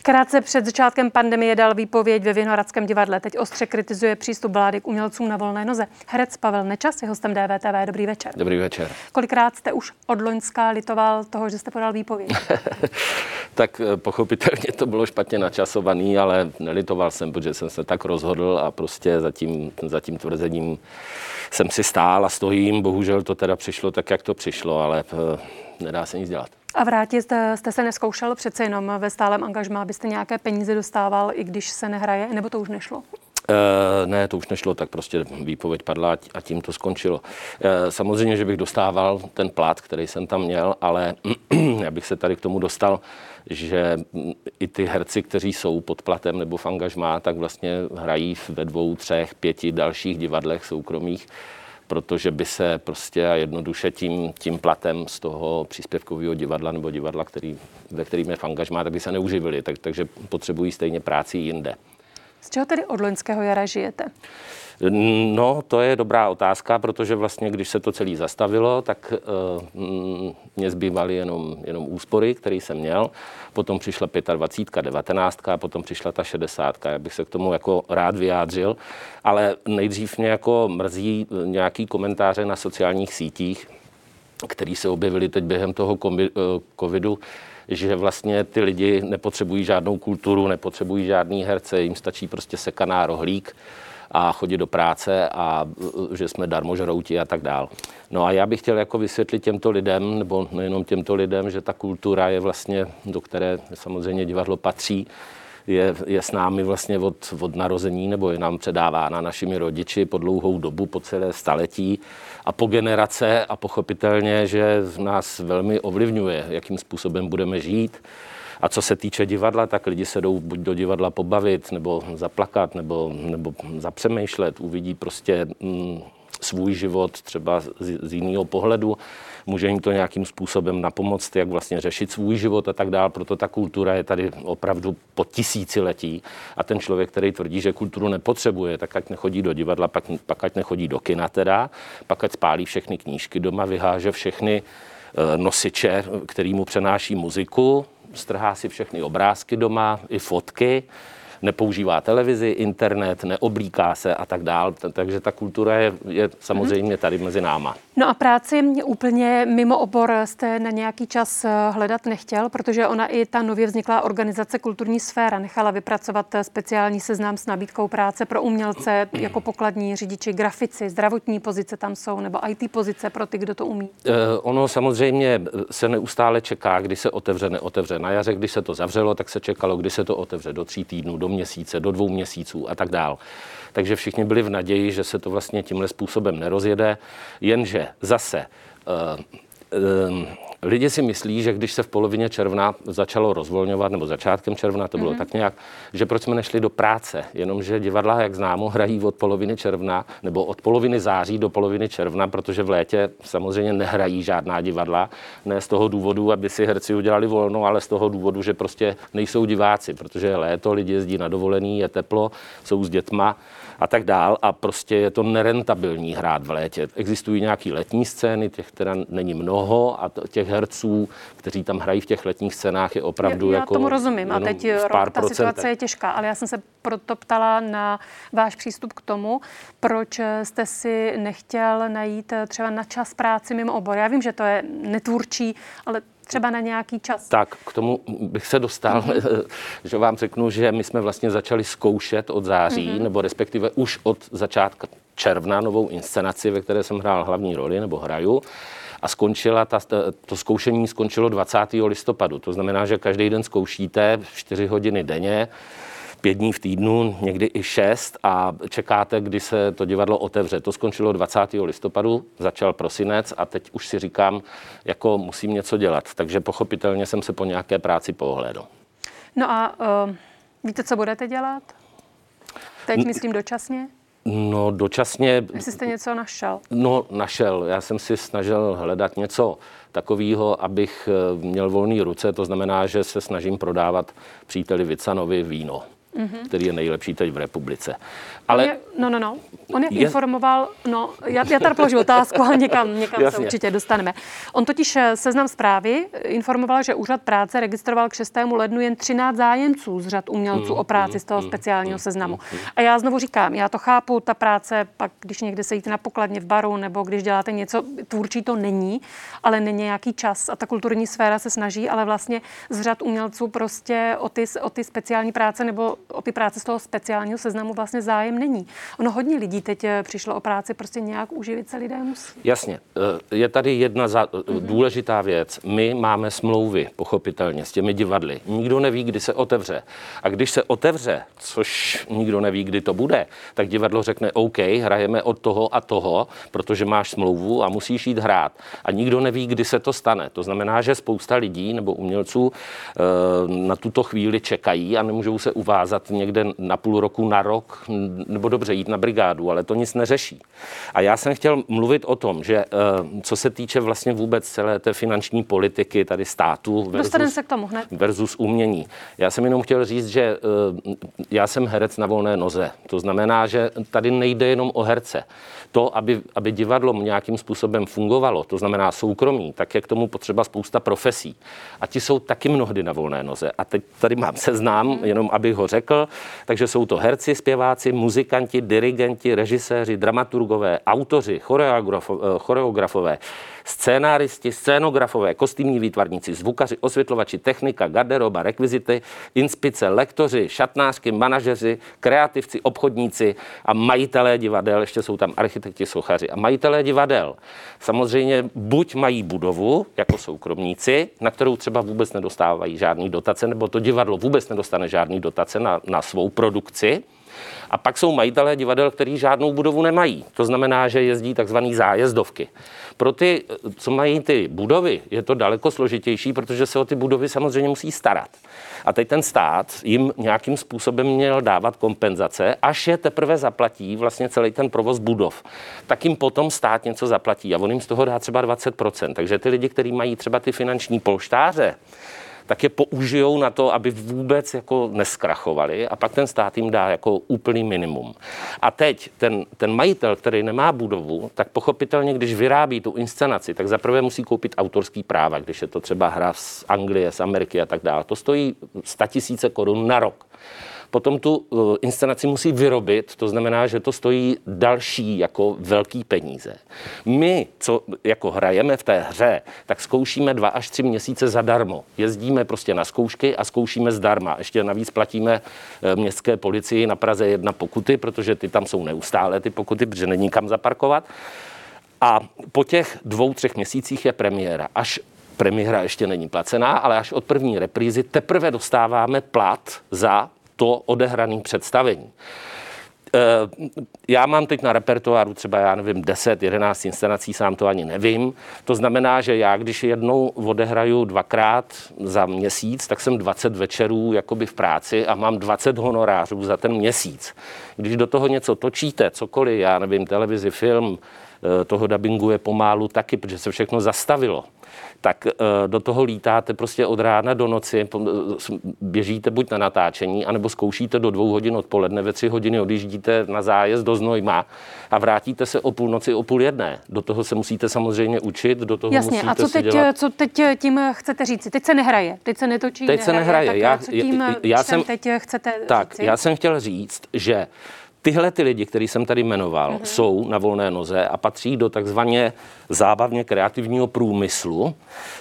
Krátce před začátkem pandemie dal výpověď ve Vinohradském divadle. Teď ostře kritizuje přístup vlády k umělcům na volné noze. Herec Pavel Nečas je hostem DVTV. Dobrý večer. Dobrý večer. Kolikrát jste už od Loňska litoval toho, že jste podal výpověď? tak eh, pochopitelně to bylo špatně načasovaný, ale nelitoval jsem, protože jsem se tak rozhodl a prostě za tím, za tím tvrzením jsem si stál a stojím. Bohužel to teda přišlo tak, jak to přišlo, ale eh, nedá se nic dělat. A vrátit jste, jste se neskoušel přece jenom ve stálem angažmá, abyste nějaké peníze dostával, i když se nehraje, nebo to už nešlo? E, ne, to už nešlo, tak prostě výpověď padla a tím to skončilo. E, samozřejmě, že bych dostával ten plat, který jsem tam měl, ale já bych se tady k tomu dostal, že i ty herci, kteří jsou pod platem nebo v angažmá, tak vlastně hrají ve dvou, třech, pěti dalších divadlech soukromých protože by se prostě a jednoduše tím, tím platem z toho příspěvkového divadla nebo divadla, který, ve kterým je v angažmá, tak by se neuživili, tak, takže potřebují stejně práci jinde. Z čeho tedy od loňského jara žijete? No, to je dobrá otázka, protože vlastně, když se to celé zastavilo, tak uh, mě zbývaly jenom, jenom úspory, které jsem měl. Potom přišla 25, 19, a potom přišla ta 60. Já bych se k tomu jako rád vyjádřil, ale nejdřív mě jako mrzí nějaký komentáře na sociálních sítích, které se objevily teď během toho eh, covidu, že vlastně ty lidi nepotřebují žádnou kulturu, nepotřebují žádný herce, jim stačí prostě sekaná rohlík a chodit do práce a že jsme darmožrouti a tak dál. No a já bych chtěl jako vysvětlit těmto lidem, nebo nejenom těmto lidem, že ta kultura je vlastně, do které samozřejmě divadlo patří, je, je s námi vlastně od, od narození, nebo je nám předávána našimi rodiči po dlouhou dobu, po celé staletí a po generace a pochopitelně, že nás velmi ovlivňuje, jakým způsobem budeme žít, a co se týče divadla, tak lidi se jdou buď do divadla pobavit, nebo zaplakat, nebo, nebo zapřemýšlet, uvidí prostě mm, svůj život třeba z, z jiného pohledu, může jim to nějakým způsobem napomoct, jak vlastně řešit svůj život a tak dále. Proto ta kultura je tady opravdu po tisíciletí. A ten člověk, který tvrdí, že kulturu nepotřebuje, tak ať nechodí do divadla, pak, pak ať nechodí do kina teda, pak ať spálí všechny knížky doma, vyháže všechny eh, nosiče, který mu přenáší muziku, strhá si všechny obrázky doma, i fotky nepoužívá televizi, internet, neoblíká se a tak dál. Takže ta kultura je, je samozřejmě tady mezi náma. No a práci úplně mimo obor jste na nějaký čas eh, hledat nechtěl, protože ona i ta nově vzniklá organizace Kulturní sféra nechala vypracovat eh, speciální seznam s nabídkou práce pro umělce jako pokladní řidiči, grafici, zdravotní pozice tam jsou, nebo IT pozice pro ty, kdo to umí. Eh, ono samozřejmě se neustále čeká, kdy se otevře, neotevře. Na jaře, když se to zavřelo, tak se čekalo, kdy se to otevře do tří týdnů, do měsíce, do dvou měsíců a tak dál. Takže všichni byli v naději, že se to vlastně tímhle způsobem nerozjede, jenže zase uh, uh, lidi si myslí, že když se v polovině června začalo rozvolňovat, nebo začátkem června, to bylo mm-hmm. tak nějak, že proč jsme nešli do práce, jenomže divadla, jak známo, hrají od poloviny června, nebo od poloviny září do poloviny června, protože v létě samozřejmě nehrají žádná divadla, ne z toho důvodu, aby si herci udělali volno, ale z toho důvodu, že prostě nejsou diváci, protože je léto, lidi jezdí na dovolený, je teplo, jsou s dětma a tak dál a prostě je to nerentabilní hrát v létě. Existují nějaké letní scény, těch teda není mnoho a těch herců, kteří tam hrají v těch letních scénách je opravdu já, já jako tomu rozumím a teď rok, ta situace je těžká, ale já jsem se proto ptala na váš přístup k tomu, proč jste si nechtěl najít třeba na čas práci mimo obor. Já vím, že to je netvůrčí, ale třeba na nějaký čas. Tak, k tomu bych se dostal, mm-hmm. že vám řeknu, že my jsme vlastně začali zkoušet od září, mm-hmm. nebo respektive už od začátka června novou inscenaci, ve které jsem hrál hlavní roli, nebo hraju. A skončila ta, to zkoušení skončilo 20. listopadu. To znamená, že každý den zkoušíte 4 hodiny denně pět dní v týdnu, někdy i šest a čekáte, kdy se to divadlo otevře. To skončilo 20. listopadu, začal prosinec a teď už si říkám, jako musím něco dělat. Takže pochopitelně jsem se po nějaké práci pohlédl. No a uh, víte, co budete dělat? Teď myslím dočasně? No, dočasně... Jestli jste něco našel? No, našel. Já jsem si snažil hledat něco takového, abych eh, měl volné ruce. To znamená, že se snažím prodávat příteli Vicanovi víno mm-hmm. který je nejlepší teď v republice. Ale... Je, no, no, no. On je, je... informoval, no, já, já tady položím otázku, ale někam, někam se určitě dostaneme. On totiž eh, seznam zprávy informoval, že úřad práce registroval k 6. lednu jen 13 zájemců z řad umělců mm, o práci z toho mm, speciálního mm, seznamu. Mm, A já znovu říkám, já to chápu, ta práce, pak když někde sejíte na pokladně v baru, nebo když děláte něco, tvůrčí to není, ale není nějaký čas a ta kulturní sféra se snaží, ale vlastně z řad umělců prostě o ty, o ty speciální práce nebo o ty práce z toho speciálního seznamu vlastně zájem není. Ono hodně lidí teď eh, přišlo o práci, prostě nějak uživit se lidé musí. Jasně. Eh, je tady jedna za, mm-hmm. důležitá věc. My máme smlouvy, pochopitelně, s těmi divadly. Nikdo neví, kdy se otevře. A když se otevře, což nikdo neví, kdy to bude, tak divadlo řekne OK, hrajeme od toho a toho, protože máš smlouvu a musíš jít hrát. A nikdo neví, kdy se to stane. To znamená, že spousta lidí nebo umělců na tuto chvíli čekají a nemůžou se uvázat dělat někde na půl roku, na rok, nebo dobře jít na brigádu, ale to nic neřeší. A já jsem chtěl mluvit o tom, že eh, co se týče vlastně vůbec celé té finanční politiky tady státu versus, se k tomu hned. versus umění. Já jsem jenom chtěl říct, že eh, já jsem herec na volné noze. To znamená, že tady nejde jenom o herce. To, aby, aby divadlo nějakým způsobem fungovalo, to znamená soukromí, tak je k tomu potřeba spousta profesí. A ti jsou taky mnohdy na volné noze. A teď tady mám seznám, jenom abych ho řekl řekl. Takže jsou to herci, zpěváci, muzikanti, dirigenti, režiséři, dramaturgové, autoři, choreografové, scénáristi, scénografové, kostýmní výtvarníci, zvukaři, osvětlovači, technika, garderoba, rekvizity, inspice, lektoři, šatnářky, manažeři, kreativci, obchodníci a majitelé divadel, ještě jsou tam architekti, sochaři a majitelé divadel. Samozřejmě buď mají budovu jako soukromníci, na kterou třeba vůbec nedostávají žádný dotace, nebo to divadlo vůbec nedostane žádný dotace na, na svou produkci, a pak jsou majitelé divadel, kteří žádnou budovu nemají. To znamená, že jezdí takzvané zájezdovky. Pro ty, co mají ty budovy, je to daleko složitější, protože se o ty budovy samozřejmě musí starat. A teď ten stát jim nějakým způsobem měl dávat kompenzace, až je teprve zaplatí vlastně celý ten provoz budov. Tak jim potom stát něco zaplatí a on jim z toho dá třeba 20%. Takže ty lidi, kteří mají třeba ty finanční polštáře, tak je použijou na to, aby vůbec jako neskrachovali a pak ten stát jim dá jako úplný minimum. A teď ten, ten majitel, který nemá budovu, tak pochopitelně, když vyrábí tu inscenaci, tak zaprvé musí koupit autorský práva, když je to třeba hra z Anglie, z Ameriky a tak dále. To stojí 100 tisíce korun na rok. Potom tu uh, inscenaci musí vyrobit, to znamená, že to stojí další jako velký peníze. My, co jako hrajeme v té hře, tak zkoušíme dva až tři měsíce zadarmo. Jezdíme prostě na zkoušky a zkoušíme zdarma. Ještě navíc platíme eh, městské policii na Praze jedna pokuty, protože ty tam jsou neustále ty pokuty, protože není kam zaparkovat. A po těch dvou, třech měsících je premiéra. Až premiéra ještě není placená, ale až od první reprízy teprve dostáváme plat za to odehrané představení. Eh, já mám teď na repertoáru třeba, já nevím, 10, 11 inscenací, sám to ani nevím. To znamená, že já, když jednou odehraju dvakrát za měsíc, tak jsem 20 večerů jakoby v práci a mám 20 honorářů za ten měsíc. Když do toho něco točíte, cokoliv, já nevím, televizi, film, toho dabingu je pomálu taky, protože se všechno zastavilo tak eh, do toho lítáte prostě od rána do noci, běžíte buď na natáčení, anebo zkoušíte do dvou hodin odpoledne, ve tři hodiny odjíždíte na zájezd do Znojma a vrátíte se o půlnoci, o půl jedné. Do toho se musíte samozřejmě učit, do toho Jasně, musíte a co teď, dělat... co teď tím chcete říct? Teď se nehraje, teď se netočí, Teď se nehraje. Tak Já- co tím já- já jsem- teď chcete Tak, říci? já jsem chtěl říct, že tyhle ty lidi, který jsem tady jmenoval, mm-hmm. jsou na volné noze a patří do takzvaně zábavně kreativního průmyslu,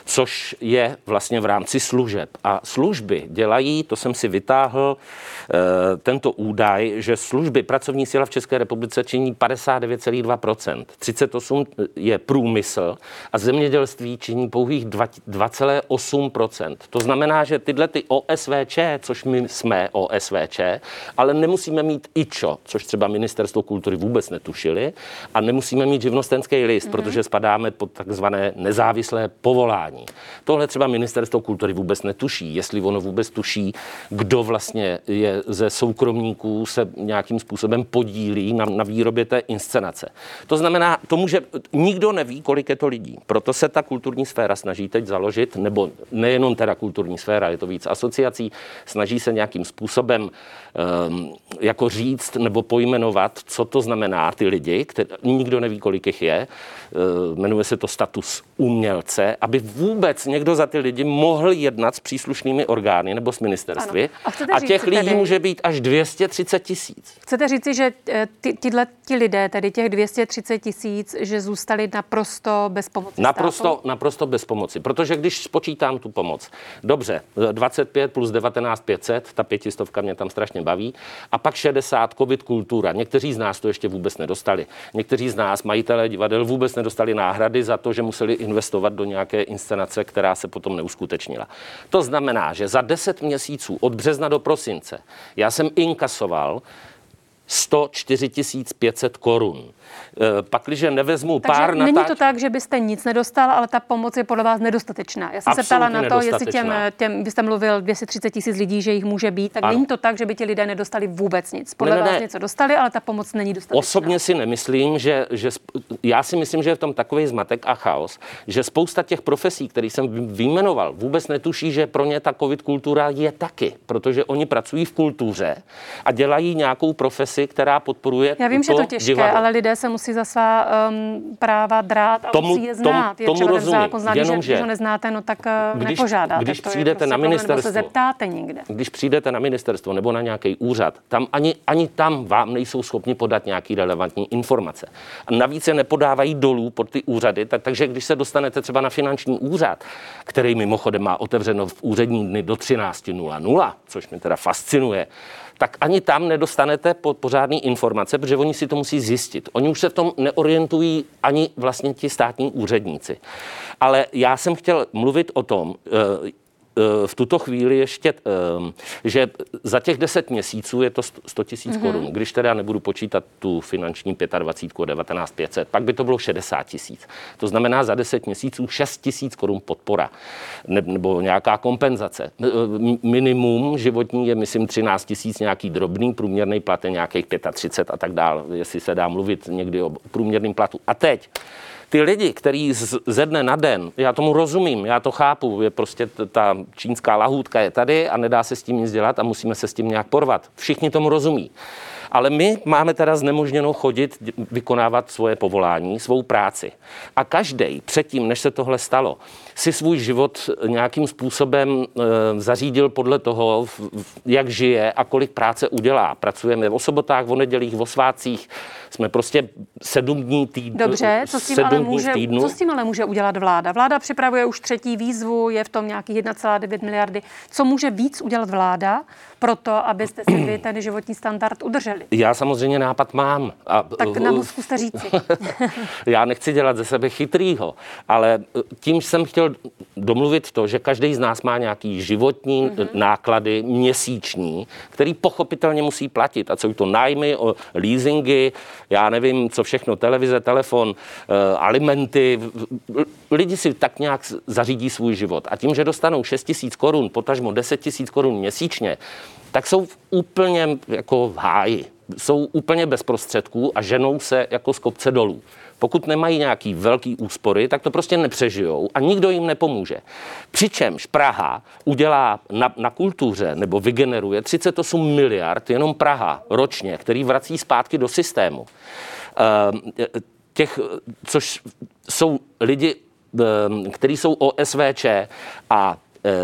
což je vlastně v rámci služeb. A služby dělají, to jsem si vytáhl, e, tento údaj, že služby pracovní síla v České republice činí 59,2%. 38 je průmysl a zemědělství činí pouhých 2 2,8%. To znamená, že tyhle ty OSVČ, což my jsme OSVČ, ale nemusíme mít IČO, což třeba ministerstvo kultury vůbec netušili, a nemusíme mít živnostenský list, mm-hmm. protože spadáme pod takzvané nezávislé povolání. Tohle třeba ministerstvo kultury vůbec netuší, jestli ono vůbec tuší, kdo vlastně je ze soukromníků se nějakým způsobem podílí na, na výrobě té inscenace. To znamená, tomu, že nikdo neví, kolik je to lidí. Proto se ta kulturní sféra snaží teď založit, nebo nejenom teda kulturní sféra, je to víc asociací, snaží se nějakým způsobem um, jako říct nebo pojmenovat, co to znamená ty lidi, které, nikdo neví, kolik jich je, uh, jmenuje se to status umělce, aby vůbec někdo za ty lidi mohl jednat s příslušnými orgány nebo s ministerstvy. Ano. A A těch lidí tedy- může být až 230 tisíc. Chcete říci, že eh, ty, tyhle ti lidé, tedy těch 230 tisíc, že zůstali naprosto bez pomoci Naprosto, státu? naprosto bez pomoci, protože když spočítám tu pomoc, dobře, 25 plus 19 500, ta pětistovka mě tam strašně baví, a pak 60 covid kultura. Někteří z nás to ještě vůbec nedostali. Někteří z nás, majitelé divadel, vůbec nedostali náhrady za to, že museli investovat do nějaké inscenace, která se potom neuskutečnila. To znamená, že za 10 měsíců od března do prosince já jsem inkasoval 104 500 korun. Eh, Pakliže nevezmu Takže pár není natáč... to tak, že byste nic nedostal, ale ta pomoc je podle vás nedostatečná. Já jsem se ptala na to, jestli těm, těm, vy jste mluvil 230 tisíc lidí, že jich může být, tak Ano. není to tak, že by ti lidé nedostali vůbec nic. Podle Ne, ne, vás ne. něco dostali, ale ta pomoc není dostatečná. Osobně si nemyslím, že, že sp- já si myslím, že je v tom takový zmatek a chaos, že spousta těch profesí, které jsem vy- vyjmenoval, vůbec netuší, že pro ně ta covid kultura je taky, protože oni pracují v kultuře a dělají nějakou profesi, která podporuje Já vím, že je to těžké, divadlo. ale lidé se musí za svá um, práva drát a Tomu- musí je tomu- znát. je tomu třeba ten rozumím, zákon znát, když, jenomže když ho neznáte, no tak uh, když- nepožádáte. když to je přijdete prostě na problém, nebo se ministerstvo- zeptáte někde. když přijdete na ministerstvo nebo na nějaký úřad, tam ani, ani tam vám nejsou schopni podat nějaký relevantní informace. A navíc je nepodávají dolů pod ty úřady, tak, takže když se dostanete třeba na finanční úřad, který mimochodem má otevřeno v úřední dny do 13.00, což mě teda fascinuje, tak ani tam nedostanete po, pořádný informace, protože oni si to musí zjistit. Oni už se v tom neorientují ani vlastně ti státní úředníci. Ale já jsem chtěl mluvit o tom, eh, v tuto chvíli ještě, ehm, že za těch 10 měsíců je to 100 tisíc mm-hmm. korun. Když teda nebudu počítat tu finanční 25 19 500, pak by to bylo 60 tisíc. To znamená za 10 měsíců 6 tisíc korun podpora ne, nebo nějaká kompenzace. M- Minimum životní je, myslím, 13 tisíc nějaký drobný, průměrný plat je nějakých 35 a tak dále, jestli se dá mluvit někdy o průměrném platu. A teď ty lidi, který z- ze dne na den, já tomu rozumím, já to chápu, je prostě ta čínská lahůdka je tady a nedá se s tím nic dělat a musíme se s tím nějak porvat. Všichni tomu rozumí. Ale my máme teda znemožněno chodit, vykonávat svoje povolání, svou práci. A každý předtím, než se tohle stalo, si svůj život nějakým způsobem e, zařídil podle toho, jak žije a kolik práce udělá. Pracujeme o sobotách, o nedělích, o svácích. Jsme prostě sedm dní týdnu. Dobře, co s, tím ale může, týdnu. co s tím ale může udělat vláda? Vláda připravuje už třetí výzvu, je v tom nějakých 1,9 miliardy. Co může víc udělat vláda pro to, abyste si vy ten životní standard udrželi? Já samozřejmě nápad mám. A, tak nám ho zkuste říci. Já nechci dělat ze sebe chytrýho, ale tím jsem chtěl domluvit to, že každý z nás má nějaký životní mm-hmm. náklady měsíční, který pochopitelně musí platit. A co to nájmy, leasingy, já nevím, co všechno, televize, telefon, alimenty. Lidi si tak nějak zařídí svůj život. A tím, že dostanou 6 tisíc korun, potažmo 10 tisíc korun měsíčně, tak jsou úplně jako v háji. Jsou úplně bez prostředků a ženou se jako z kopce dolů. Pokud nemají nějaký velký úspory, tak to prostě nepřežijou a nikdo jim nepomůže. Přičemž Praha udělá na, na kultuře nebo vygeneruje 38 miliard jenom Praha ročně, který vrací zpátky do systému. E, těch, což jsou lidi, e, kteří jsou OSVČ a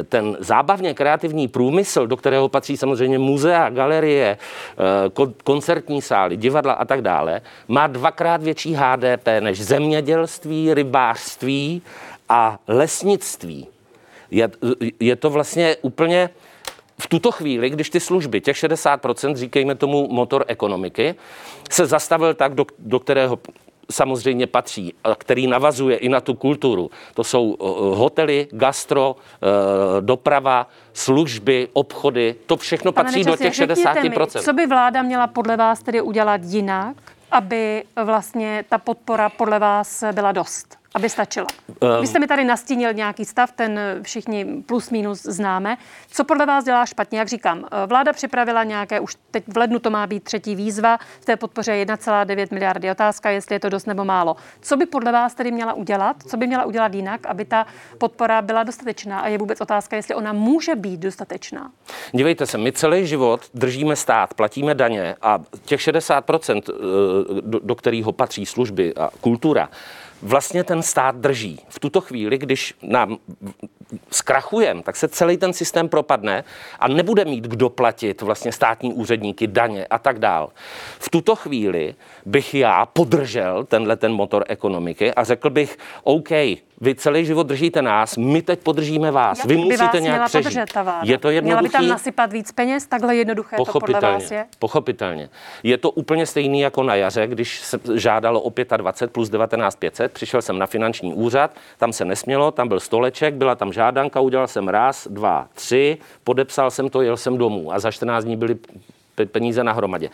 ten zábavně kreativní průmysl, do kterého patří samozřejmě muzea, galerie, eh, koncertní sály, divadla a tak dále, má dvakrát větší HDP než zemědělství, rybářství a lesnictví. Je, je to vlastně úplně v tuto chvíli, když ty služby, těch 60%, říkejme tomu motor ekonomiky, se zastavil tak, do, do kterého samozřejmě patří, který navazuje i na tu kulturu. To jsou eh, hotely, gastro, eh, doprava, služby, obchody, to všechno Pane patří do těch 60%. Mi, co by vláda měla podle vás tedy udělat jinak, aby vlastně ta podpora podle vás byla dost? Aby stačila. Um, Vy jste mi tady nastínil nějaký stav, ten všichni plus minus známe. Co podle vás dělá špatně? Jak říkám, vláda připravila nějaké, už teď v lednu to má být třetí výzva, v té podpoře 1,9 miliardy. Otázka, jestli je to dost nebo málo. Co by podle vás tedy měla udělat? Co by měla udělat jinak, aby ta podpora byla dostatečná? A je vůbec otázka, jestli ona může být dostatečná. Dívejte se, my celý život držíme stát, platíme daně a těch 60%, eh, do, do kterého patří služby a kultura, vlastně ten stát drží. V tuto chvíli, když nám zkrachujeme, tak se celý ten systém propadne a nebude mít kdo platit vlastně státní úředníky, daně a tak dál. V tuto chvíli bych já podržel tenhle ten motor ekonomiky a řekl bych, OK, vy celý život držíte nás, my teď podržíme vás. Jak vy musíte vás nějak přežít. Ta je to jednoduché. Měla by tam nasypat víc peněz, takhle jednoduché to podle vás je? Pochopitelně. Je to úplně stejný jako na jaře, když se žádalo o 25 plus 19 500, přišel jsem na finanční úřad, tam se nesmělo, tam byl stoleček, byla tam žádanka, udělal jsem raz, dva, tři, podepsal jsem to, jel jsem domů a za 14 dní byly peníze na hromadě.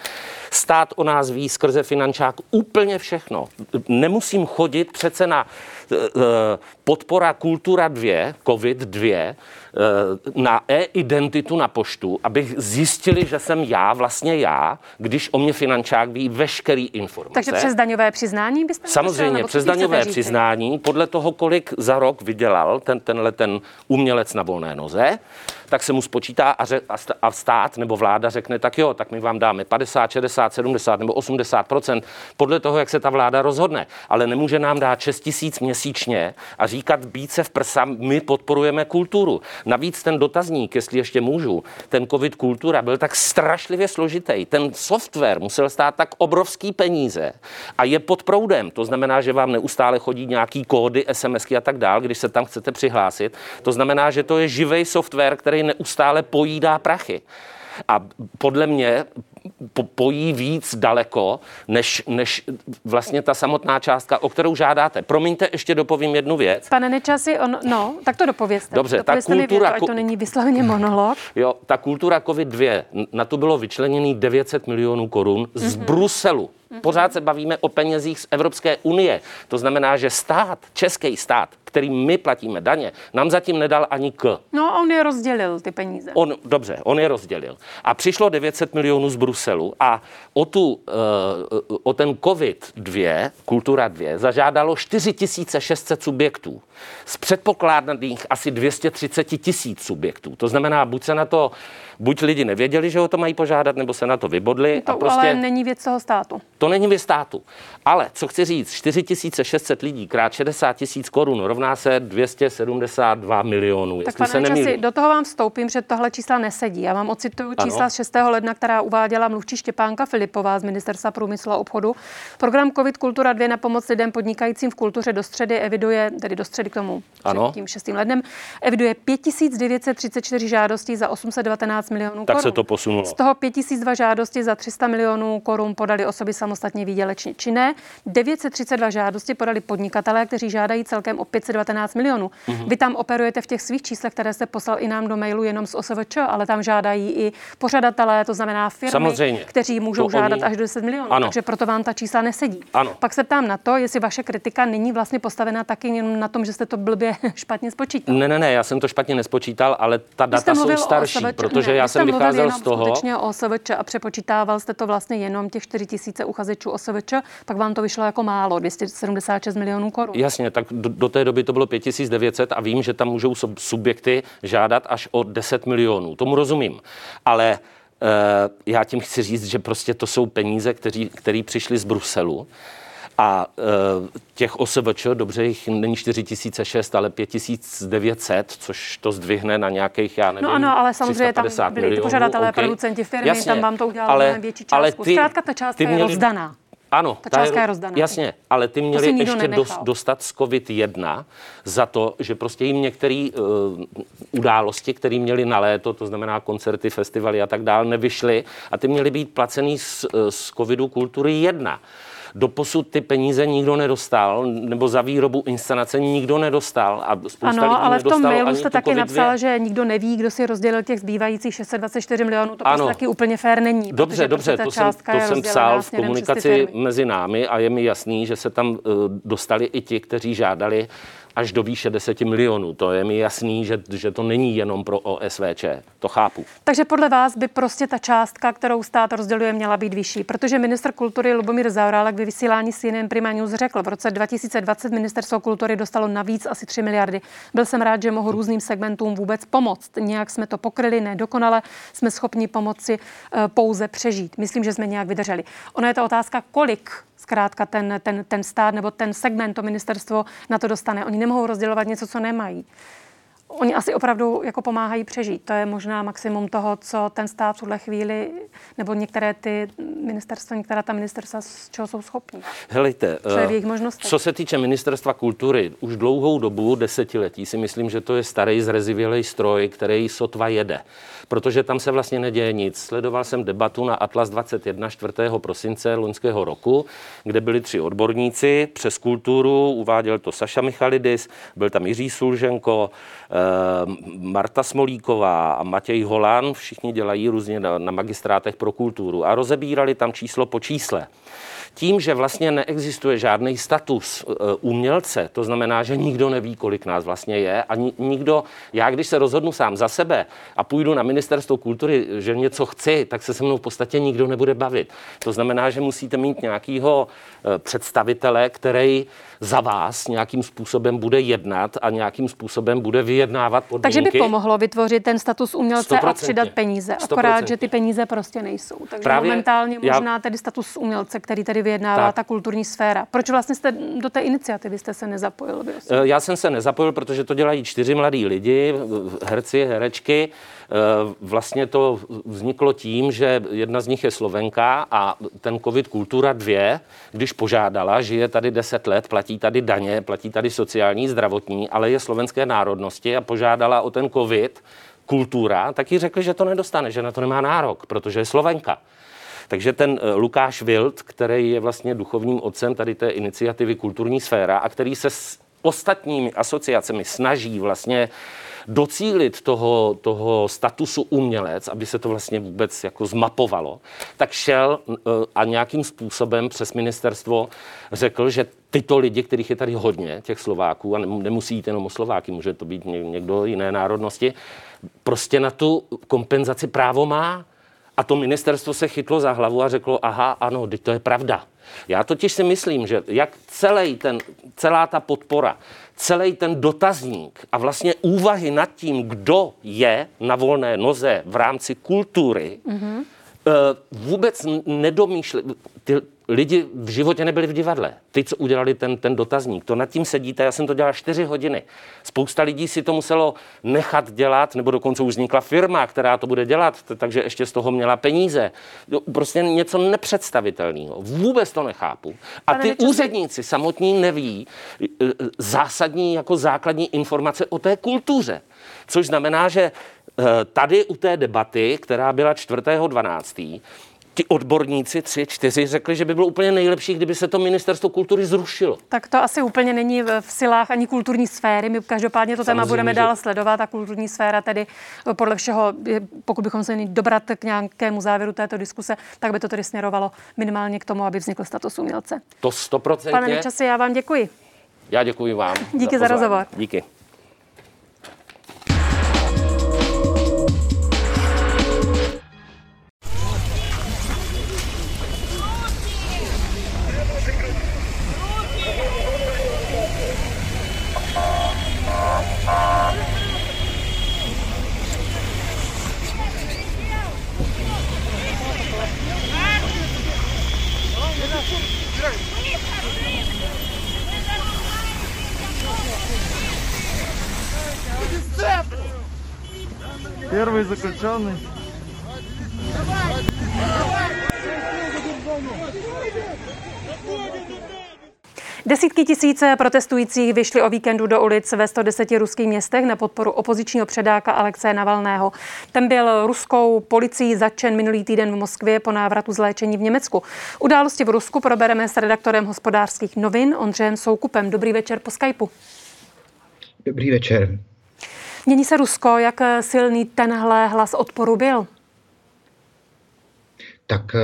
Stát o nás ví skrze finančák úplně všechno. Nemusím chodit přece na podpora kultura 2, COVID 2, Eh, na e-identitu na poštu, abych zjistili, že jsem já, vlastně já, když o mě finančák ví veškerý informace. Takže přes daňové přiznání byste Samozřejmě, přes daňové přiznání, podle toho, kolik za rok vydělal ten, tenhle ten umělec na volné noze, tak se mu spočítá a, ře, a stát nebo vláda řekne, tak jo, tak my vám dáme 50, 60, 70 nebo 80% podle toho, jak se ta vláda rozhodne. Ale nemůže nám dát 6 tisíc měsíčně a říkat se v prsa, my podporujeme kulturu. Navíc ten dotazník, jestli ještě můžu, ten COVID kultura byl tak strašlivě složitý. Ten software musel stát tak obrovský peníze a je pod proudem. To znamená, že vám neustále chodí nějaký kódy, SMSky a tak dál, když se tam chcete přihlásit. To znamená, že to je živý software, který neustále pojídá prachy. A podle mě pojí víc daleko, než, než vlastně ta samotná částka, o kterou žádáte. Promiňte, ještě dopovím jednu věc. Pane Nečasi, on, no, tak to dopovězte. Dobře, dopovězte ta kultura... Větu, to není vysloveně monolog. Jo, ta kultura COVID-2, na to bylo vyčleněný 900 milionů korun z mm-hmm. Bruselu Pořád se bavíme o penězích z Evropské unie. To znamená, že stát, český stát, kterým my platíme daně, nám zatím nedal ani k. No, on je rozdělil, ty peníze. On, dobře, on je rozdělil. A přišlo 900 milionů z Bruselu a o, tu, eh, o ten COVID-2, Kultura 2, zažádalo 4600 subjektů. Z předpokládaných asi 230 tisíc subjektů. To znamená, buď se na to buď lidi nevěděli, že o to mají požádat, nebo se na to vybodli. To a prostě, ale není věc toho státu. To není věc státu. Ale co chci říct, 4600 lidí krát 60 tisíc korun rovná se 272 milionů. Tak pane se časi, do toho vám vstoupím, že tohle čísla nesedí. Já vám ocituju čísla ano. z 6. ledna, která uváděla mluvčí Štěpánka Filipová z Ministerstva průmyslu a obchodu. Program COVID Kultura 2 na pomoc lidem podnikajícím v kultuře do středy eviduje, tedy do středy k tomu ano. tím 6. lednem, eviduje 5934 žádostí za 819 milionů tak korun. se to posunulo. Z toho 5002 žádosti za 300 milionů korun podali osoby samostatně výdělečně činné, 932 žádosti podali podnikatelé, kteří žádají celkem o 519 milionů. Mm-hmm. Vy tam operujete v těch svých číslech, které jste poslal i nám do mailu jenom z OSVČ, ale tam žádají i pořadatelé, to znamená firmy, Samozřejmě. kteří můžou to žádat oni... až do 10 milionů. Ano. Takže proto vám ta čísla nesedí. Ano. Pak se ptám na to, jestli vaše kritika není vlastně postavená taky jenom na tom, že jste to blbě špatně spočítal. Ne, ne, ne, já jsem to špatně nespočítal, ale ta data jsou starší, protože ne, já jsem vycházel z toho. o OSVČ a přepočítával jste to vlastně jenom těch 4 tisíce uchazečů OSVČ, pak vám to vyšlo jako málo, 276 milionů korun. Jasně, tak do, do té doby to bylo 5900 a vím, že tam můžou subjekty žádat až o 10 milionů. Tomu rozumím. Ale uh, já tím chci říct, že prostě to jsou peníze, které přišly z Bruselu a e, těch OSVČ, dobře, jich není 4006, ale 5900, což to zdvihne na nějakých, já nevím, No ano, ale samozřejmě tam byli milionů, pořadatelé, okay. producenti firmy, Jasně, tam vám to udělalo ale, větší částku. Ale ty, Zkrátka ta částka měli, je rozdaná. Ano, ta částka je, je rozdaná. Jasně, ale ty měli ještě dos, dostat z COVID-1 za to, že prostě jim některé uh, události, které měli na léto, to znamená koncerty, festivaly a tak dále, nevyšly a ty měly být placený z, z covidu kultury 1. Doposud ty peníze nikdo nedostal, nebo za výrobu inscenace nikdo nedostal. A spousta ano, ale v tom mailu jste taky napsal, že nikdo neví, kdo si rozdělil těch zbývajících 624 milionů. To prostě taky úplně fér není. Dobře, dobře, to jsem, to jsem psal v komunikaci mezi námi a je mi jasný, že se tam uh, dostali i ti, kteří žádali až do výše 10 milionů. To je mi jasný, že, že to není jenom pro OSVČ. To chápu. Takže podle vás by prostě ta částka, kterou stát rozděluje, měla být vyšší. Protože minister kultury Lubomír Zaorálek ve vysílání s jiným Prima News řekl, v roce 2020 ministerstvo kultury dostalo navíc asi 3 miliardy. Byl jsem rád, že mohu různým segmentům vůbec pomoct. Nějak jsme to pokryli, nedokonale jsme schopni pomoci eh, pouze přežít. Myslím, že jsme nějak vydrželi. Ona je to otázka, kolik zkrátka ten, ten, ten stát nebo ten segment, to ministerstvo na to dostane. Oni nemohou rozdělovat něco, co nemají. Oni asi opravdu jako pomáhají přežít. To je možná maximum toho, co ten stát v tuhle chvíli, nebo některé ty ministerstva, některá ta ministerstva, z čeho jsou schopní. Helejte, co, je v jejich co se týče ministerstva kultury, už dlouhou dobu, desetiletí, si myslím, že to je starý zrezivělej stroj, který sotva jede protože tam se vlastně neděje nic. Sledoval jsem debatu na Atlas 21 4. prosince loňského roku, kde byli tři odborníci přes kulturu, uváděl to Saša Michalidis, byl tam Jiří Sulženko, eh, Marta Smolíková a Matěj Holan, všichni dělají různě na, na magistrátech pro kulturu a rozebírali tam číslo po čísle tím, že vlastně neexistuje žádný status e, umělce, to znamená, že nikdo neví, kolik nás vlastně je a nikdo, já když se rozhodnu sám za sebe a půjdu na ministerstvo kultury, že něco chci, tak se se mnou v podstatě nikdo nebude bavit. To znamená, že musíte mít nějakého e, představitele, který za vás nějakým způsobem bude jednat a nějakým způsobem bude vyjednávat podmínky. Takže by pomohlo vytvořit ten status umělce 100%. a přidat peníze. Akorát, 100%. že ty peníze prostě nejsou. Takže Právě momentálně já... možná tedy status umělce, který tady vyjednává tak. ta kulturní sféra. Proč vlastně jste do té iniciativy jste se nezapojil? Eh, já jsem se nezapojil, protože to dělají čtyři mladí lidi, herci, herečky. Eh, vlastně to vzniklo tím, že jedna z nich je Slovenka a ten COVID Kultura 2, když požádala, že je tady 10 let, platí tady daně, platí tady sociální, zdravotní, ale je slovenské národnosti a požádala o ten COVID kultura, tak jí řekli, že to nedostane, že na to nemá nárok, protože je Slovenka. Takže ten eh, Lukáš Wild, který je vlastně duchovním otcem tady té iniciativy Kulturní sféra a který se s ostatními asociacemi snaží vlastně docílit toho, toho statusu umělec, aby se to vlastně vůbec jako zmapovalo, tak šel eh, a nějakým způsobem přes ministerstvo řekl, že tyto lidi, kterých je tady hodně, těch Slováků, a nemusí jít jenom o Slováky, může to být někdo jiné národnosti, prostě na tu kompenzaci právo má. A to ministerstvo se chytlo za hlavu a řeklo, aha, ano, teď to je pravda. Já totiž si myslím, že jak celý ten, celá ta podpora, celý ten dotazník a vlastně úvahy nad tím, kdo je na volné noze v rámci kultury, mm-hmm. Vůbec nedomýšlí, ty, lidi v životě nebyli v divadle. Ty, co udělali ten, ten dotazník, to nad tím sedíte, já jsem to dělal čtyři hodiny. Spousta lidí si to muselo nechat dělat, nebo dokonce už vznikla firma, která to bude dělat, takže ještě z toho měla peníze. Prostě něco nepředstavitelného. Vůbec to nechápu. A ty úředníci samotní neví e, e, zásadní jako základní informace o té kultuře. Což znamená, že tady u té debaty, která byla 4.12., ti odborníci, tři, čtyři, řekli, že by bylo úplně nejlepší, kdyby se to ministerstvo kultury zrušilo. Tak to asi úplně není v silách ani kulturní sféry. My každopádně to téma budeme že... dál sledovat a kulturní sféra tedy eh, podle všeho, pokud bychom se měli dobrat k nějakému závěru této diskuse, tak by to tedy směrovalo minimálně k tomu, aby vznikl status umělce. To stoprocentně. Pane Nečasi, já vám děkuji. Já děkuji vám. Díky za, za rozhovor. Díky. Первый заключенный. Desítky tisíce protestujících vyšly o víkendu do ulic ve 110 ruských městech na podporu opozičního předáka Alexeje Navalného. Ten byl ruskou policií začen minulý týden v Moskvě po návratu z léčení v Německu. Události v Rusku probereme s redaktorem hospodářských novin Ondřejem Soukupem. Dobrý večer po Skypeu. Dobrý večer. Mění se Rusko, jak silný tenhle hlas odporu byl? Tak eh,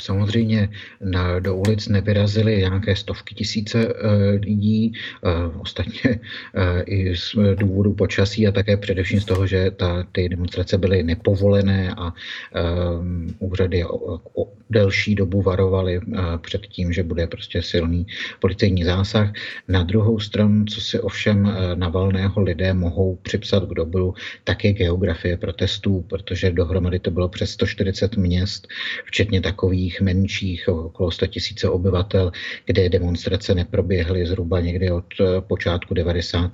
Samozřejmě na, do ulic nevyrazily nějaké stovky tisíce e, lidí, e, ostatně e, i z důvodu počasí a také především z toho, že ta, ty demonstrace byly nepovolené a e, úřady o, o delší dobu varovaly před tím, že bude prostě silný policejní zásah. Na druhou stranu, co si ovšem na valného lidé mohou připsat k dobru, tak je geografie protestů, protože dohromady to bylo přes 140 měst, včetně takových takových menších, okolo 100 tisíce obyvatel, kde demonstrace neproběhly zhruba někdy od eh, počátku 90.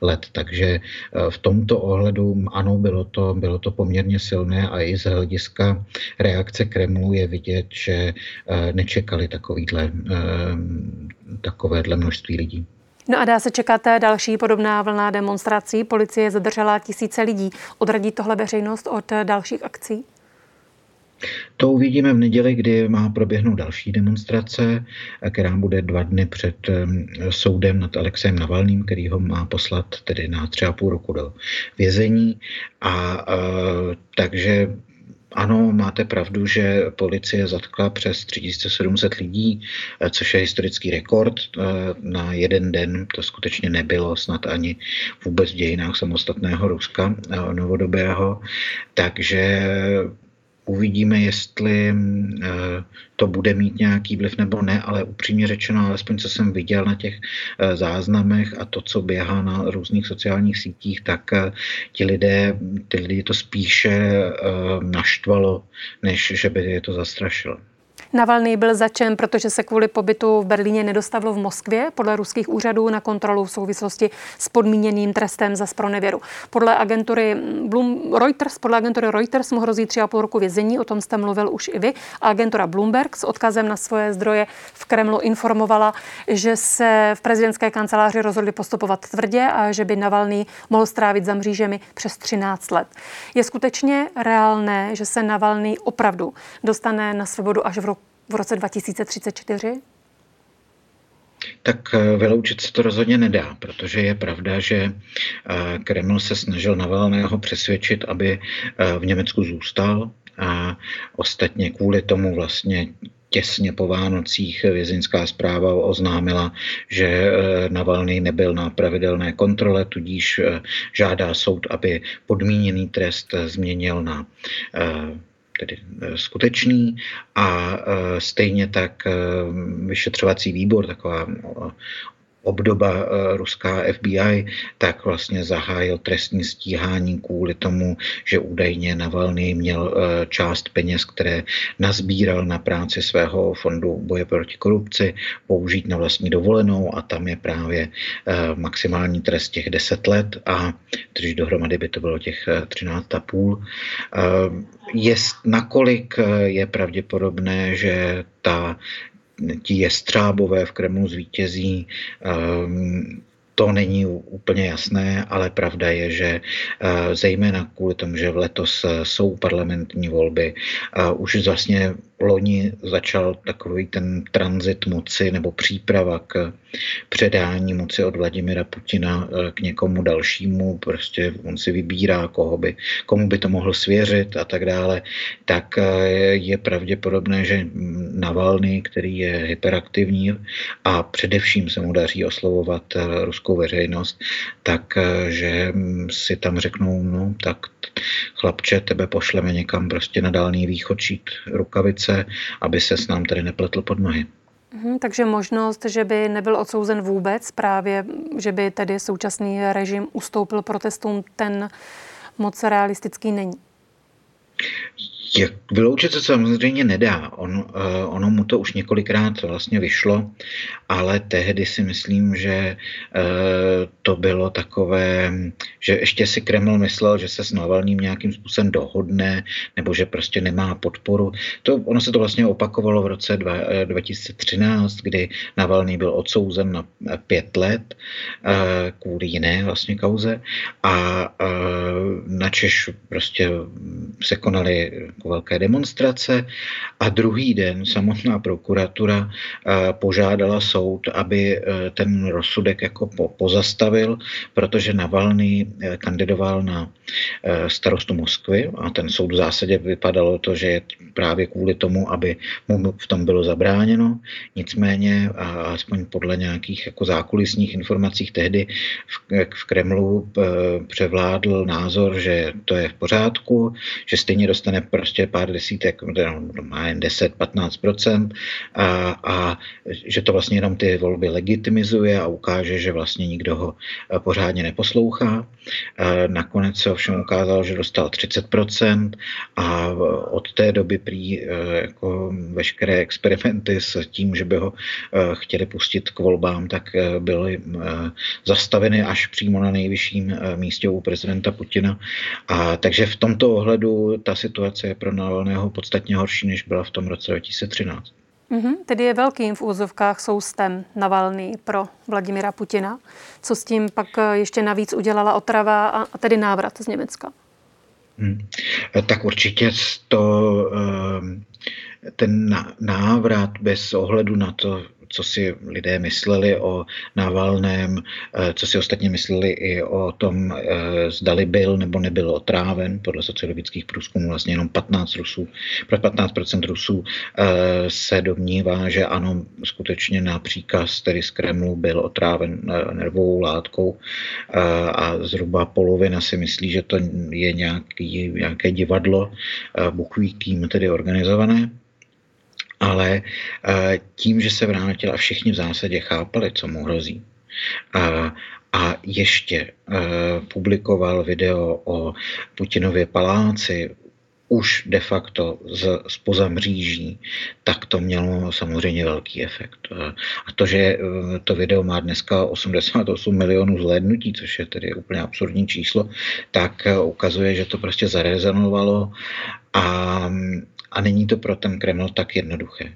let. Takže eh, v tomto ohledu ano, bylo to, bylo to poměrně silné a i z hlediska reakce Kremlu je vidět, že eh, nečekali takovýhle, takovéhle množství lidí. No a dá se čekat další podobná vlna demonstrací. Policie zadržela tisíce lidí. Odradí tohle veřejnost od dalších akcí? To uvidíme v neděli, kdy má proběhnout další demonstrace, která bude dva dny před soudem nad Alexem Navalným, který ho má poslat tedy na tři a půl roku do vězení. A takže ano, máte pravdu, že policie zatkla přes 3700 lidí, což je historický rekord na jeden den. To skutečně nebylo snad ani vůbec v dějinách samostatného Ruska novodobého. Takže Uvidíme, jestli eh, to bude mít nějaký vliv nebo ne, ale upřímně řečeno, alespoň co jsem viděl na těch eh, záznamech a to, co běhá na různých sociálních sítích, tak eh, ti lidé, ty lidi to spíše naštvalo, než že by je to zastrašilo. Navalný byl začen, protože se kvůli pobytu v Berlíně nedostavil v Moskvě podle ruských úřadů na kontrolu v souvislosti s podmíněným trestem za spronevěru. Podle agentury Bloom, Reuters, podle agentury Reuters mu hrozí tři a půl roku vězení, o tom jste mluvil už i vy. A agentura Bloomberg s odkazem na svoje zdroje v Kremlu informovala, že se v prezidentské kanceláři rozhodli postupovat tvrdě a že by Navalný mohl strávit za mřížemi přes 13 let. Je skutečně reálné, že se Navalný opravdu dostane na svobodu až v roku v roce 2034? Tak vyloučit se to rozhodně nedá, protože je pravda, že Kreml se snažil Navalného přesvědčit, aby v Německu zůstal, a ostatně kvůli tomu vlastně těsně po Vánocích vězeňská zpráva oznámila, že eh, Navalny nebyl na pravidelné kontrole, tudíž eh, žádá soud, aby podmíněný trest změnil na eh, tedy skutečný a stejně tak vyšetřovací výbor, taková obdoba eh, ruská FBI, tak vlastně zahájil trestní stíhání kvůli tomu, že údajně Navalny měl eh, část peněz, které nazbíral na práci svého fondu boje proti korupci, použít na vlastní dovolenou a tam je právě eh, maximální trest těch 10 let a když dohromady by to bylo těch 13,5. Je, nakolik je pravděpodobné, že ta ti jestřábové v Kremlu zvítězí. Um, to není úplně jasné, ale pravda je, že uh, zejména kvůli tomu, že letos uh, jsou parlamentní volby, uh, už vlastně loni začal takový ten tranzit moci nebo příprava k předání moci od Vladimira Putina eh, k někomu dalšímu, prostě on si vybírá, koho by, komu by to mohl svěřit a tak dále, tak eh, je pravděpodobné, že Navalny, který je hyperaktivní a především se mu daří oslovovat eh, ruskou veřejnost, tak že si tam řeknou, no tak chlapče, tebe pošleme někam prostě na dálný východ šít rukavice, aby se s nám tady nepletl pod nohy. Mhm, takže možnost, že by nebyl odsouzen vůbec, právě, že by tedy současný režim ustoupil protestům, ten moc realistický není. Jak vyloučit se samozřejmě nedá. On, uh, ono mu to už několikrát vlastně vyšlo, ale tehdy si myslím, že uh, to bylo takové, že ještě si Kreml myslel, že se s Navalným nějakým způsobem dohodne, nebo že prostě nemá podporu. To, ono se to vlastně opakovalo v roce dva, 2013, eh, kdy Navalný byl odsouzen na pět let kvůli jiné vlastně kauze a na Češ prostě se konaly jako velké demonstrace a druhý den samotná prokuratura eh, požádala soud, aby eh, ten rozsudek jako pozastavil, protože Navalny eh, kandidoval na starostu Moskvy a ten soud v zásadě vypadalo to, že je právě kvůli tomu, aby mu v tom bylo zabráněno. Nicméně, a aspoň podle nějakých jako zákulisních informací tehdy v, v Kremlu převládl názor, že to je v pořádku, že stejně dostane prostě pár desítek, má jen 10-15% a, a že to vlastně jenom ty volby legitimizuje a ukáže, že vlastně nikdo ho eh, pořádně neposlouchá. Eh, nakonec se ovšem ukázalo, že dostal 30% a od té doby prý eh, jako veškeré experimenty s tím, že by ho chtěli pustit k volbám, tak byly zastaveny až přímo na nejvyšším místě u prezidenta Putina. A takže v tomto ohledu ta situace je pro Navalného podstatně horší, než byla v tom roce 2013. Mm-hmm, tedy je velkým v úzovkách soustem Navalný pro Vladimira Putina. Co s tím pak eh, ještě navíc udělala otrava a, a tedy návrat z Německa? Hmm. Tak určitě to, ehm, ten návrat bez ohledu na to, co si lidé mysleli o Navalném, eh, co si ostatně mysleli i o tom, eh, zdali byl nebo nebyl otráven. Podle sociologických průzkumů vlastně jenom 15 Rusů, pro 15% Rusů eh, se domnívá, že ano, skutečně na příkaz tedy z Kremlu byl otráven nervovou látkou a zhruba polovina si myslí, že to je nějaký, nějaké divadlo, Bůh ví kým tedy organizované ale eh, tím, že se vrátil a všichni v zásadě chápali, co mu hrozí, a, a ještě uh, publikoval video o Putinově paláci, už de facto z, spoza mříží, tak to mělo samozřejmě velký efekt. Eh, a to, že to video má dneska 88 milionů zhlédnutí, což je tedy úplně absurdní číslo, tak ukazuje, že to prostě zarezonovalo a a není to pro ten Kreml tak jednoduché.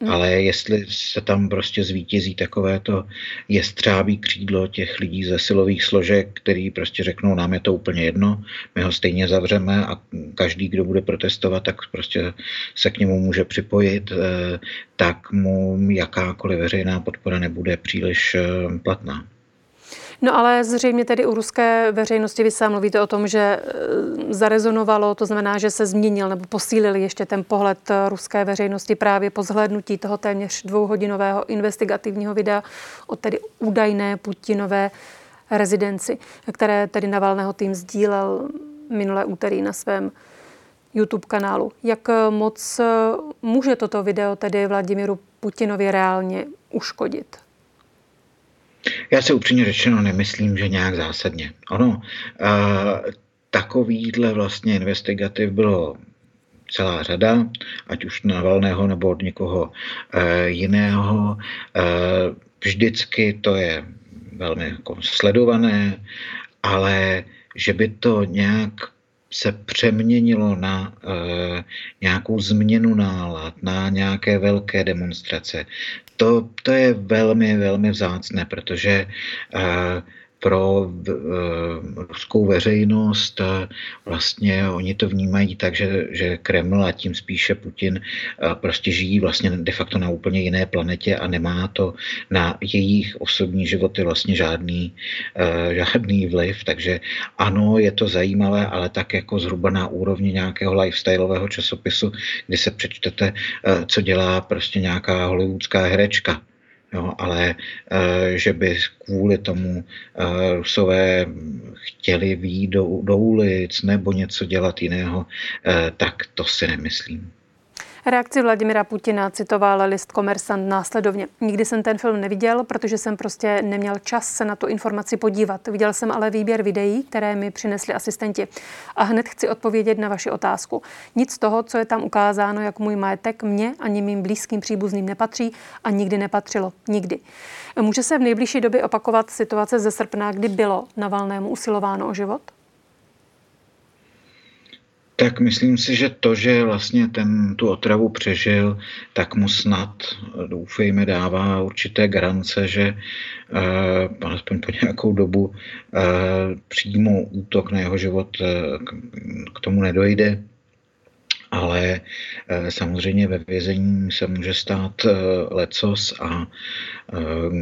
Hmm. Ale jestli se tam prostě zvítězí takovéto jestřábí křídlo těch lidí ze silových složek, který prostě řeknou, nám je to úplně jedno, my ho stejně zavřeme a každý, kdo bude protestovat, tak prostě se k němu může připojit, eh, tak mu jakákoliv veřejná podpora nebude příliš eh, platná. No ale zřejmě tedy u ruské veřejnosti vy sám mluvíte o tom, že e, zarezonovalo, to znamená, že se změnil nebo posílil ještě ten pohled e, ruské veřejnosti právě po zhlédnutí toho téměř dvouhodinového investigativního videa o tedy údajné Putinové rezidenci, které tedy Navalného tým sdílel minulé úterý na svém YouTube kanálu. Jak moc může toto video tedy Vladimiru Putinovi reálně uškodit? Já se upřímně řečeno nemyslím, že nějak zásadně. Ono, takovýhle vlastně investigativ bylo celá řada, ať už na Valného nebo od někoho uh, jiného. Uh, vždycky to je velmi jako sledované, ale že by to nějak se přeměnilo na uh, nějakou změnu nálad, na nějaké velké demonstrace, to, to je velmi, velmi vzácné, protože uh, pro uh, ruskou veřejnost. Uh, vlastně oni to vnímají tak, že, že Kreml a tím spíše Putin uh, prostě žijí vlastně de facto na úplně jiné planetě a nemá to na jejich osobní životy vlastně žádný, žádný vliv. Takže ano, je to zajímavé, ale tak jako zhruba na úrovni nějakého lifestyleového časopisu, kdy se přečtete, co dělá prostě nějaká hollywoodská herečka Jo, ale eh, že by kvůli tomu eh, Rusové chtěli výjít do, do ulic nebo něco dělat jiného, eh, tak to si nemyslím. Reakci Vladimira Putina citoval list Komersant následovně. Nikdy jsem ten film neviděl, protože jsem prostě neměl čas se na tu informaci podívat. Viděl jsem ale výběr videí, které mi přinesli asistenti. A hned chci odpovědět na vaši otázku. Nic z toho, co je tam ukázáno jako můj majetek, mě ani mým blízkým příbuzným nepatří a nikdy nepatřilo. Nikdy. Může se v nejbližší době opakovat situace ze srpna, kdy bylo Navalnému usilováno o život? Tak myslím si, že to, že vlastně ten tu otravu přežil, tak mu snad, doufejme, dává určité garance, že uh, alespoň po nějakou dobu uh, přímo útok na jeho život uh, k, tomu nedojde. Ale uh, samozřejmě ve vězení se může stát uh, lecos a uh,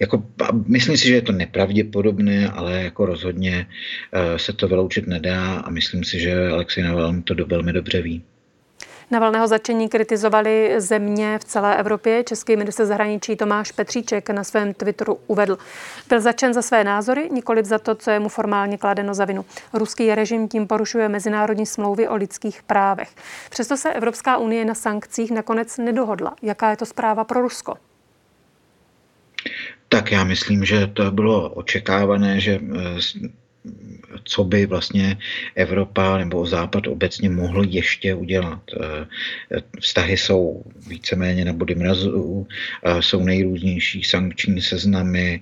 jako, myslím si, že je to nepravděpodobné, ale jako rozhodně eh, se to vyloučit nedá a myslím si, že Alexej Navalny to do, velmi dobře ví. Navalného začení kritizovali země v celé Evropě. Český minister zahraničí Tomáš Petříček na svém Twitteru uvedl. Byl začen za své názory, nikoliv za to, co je mu formálně kladeno za vinu. Ruský režim tím porušuje mezinárodní smlouvy o lidských právech. Přesto se Evropská unie na sankcích nakonec nedohodla. Jaká je to zpráva pro Rusko? Tak já myslím, že to bylo očekávané, že eh, co by vlastně Evropa nebo Západ obecně mohl ještě udělat. Eh, vztahy jsou víceméně na body mrazu, eh, jsou nejrůznější sankční seznamy,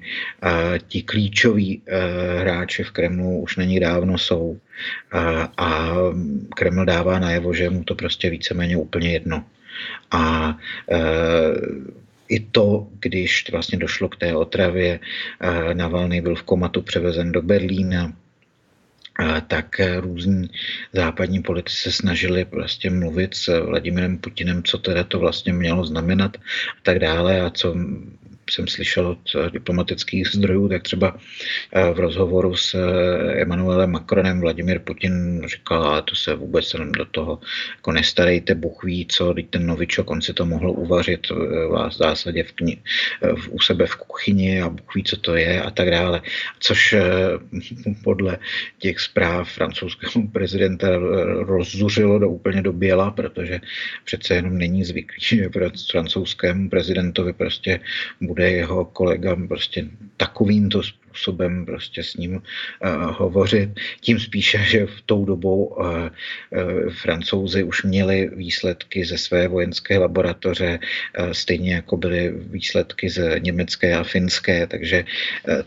ti klíčoví hráči v Kremlu už na ní dávno jsou a Kreml dává najevo, že mu to prostě víceméně úplně jedno. A i to, když vlastně došlo k té otravě, Navalny byl v komatu převezen do Berlína, tak různí západní politici se snažili prostě mluvit s Vladimirem Putinem, co teda to vlastně mělo znamenat a tak dále a co jsem slyšel od eh, diplomatických zdrojů, tak třeba eh, v rozhovoru s eh, Emanuelem Macronem Vladimir Putin říkal, ale to se vůbec do toho jako nestarejte, Bůh ví, co, teď ten novičok, on si to mohl uvařit v zásadě v kni- v, u sebe v kuchyni a Bůh ví, co to je a tak dále. Což podle těch zpráv francouzského prezidenta rozzuřilo do úplně do běla, protože přece jenom není zvyklý, že francouzskému prezidentovi prostě bude jeho kolega prostě takovýmto způsobem prostě s ním hovořit. Tím spíše, že v tou dobou francouzi už měli výsledky ze své vojenské laboratoře, stejně jako byly výsledky ze německé a finské, takže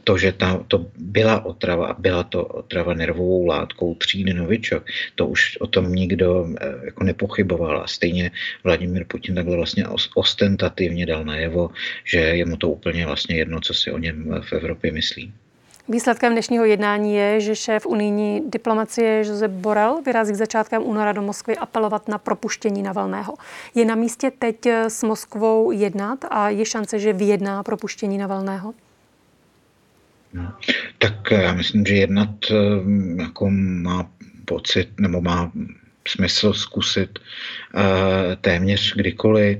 to, že ta, to byla otrava a byla to otrava nervovou látkou třídy Novičok, to už o tom nikdo jako nepochyboval. A stejně Vladimír Putin takhle vlastně ostentativně dal najevo, že je mu to úplně vlastně jedno, co si o něm v Evropě myslí. Výsledkem dnešního jednání je, že šéf unijní diplomacie Josep Borrell vyrazí k začátkem února do Moskvy apelovat na propuštění Navalného. Je na místě teď s Moskvou jednat a je šance, že vyjedná propuštění Navalného? No, tak já myslím, že jednat eh, jako má pocit, nebo má smysl zkusit uh, téměř kdykoliv.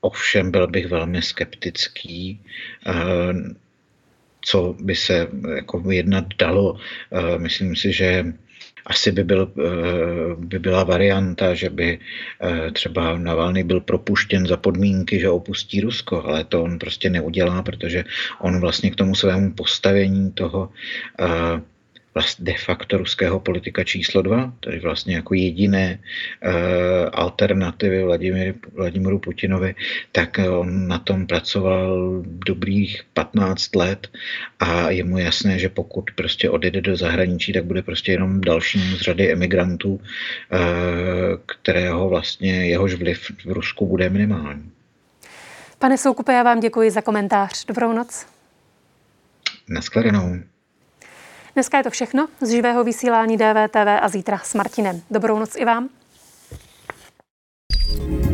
Ovšem byl bych velmi skeptický, co by se jako jednat dalo. Uh, myslím si, že asi by, byl, by byla varianta, že by třeba Navalny byl propuštěn za podmínky, že opustí Rusko, ale to on prostě neudělá, protože on vlastně k tomu svému postavení toho vlastně de facto ruského politika číslo dva, tedy vlastně jako jediné uh, alternativy Vladimíru, Vladimíru Putinovi, tak on na tom pracoval dobrých 15 let a je mu jasné, že pokud prostě odjede do zahraničí, tak bude prostě jenom dalším z řady emigrantů, uh, kterého vlastně jehož vliv v Rusku bude minimální. Pane Soukupe, já vám děkuji za komentář. Dobrou noc. Naschledanou. Dneska je to všechno z živého vysílání DVTV a zítra s Martinem. Dobrou noc i vám. thank you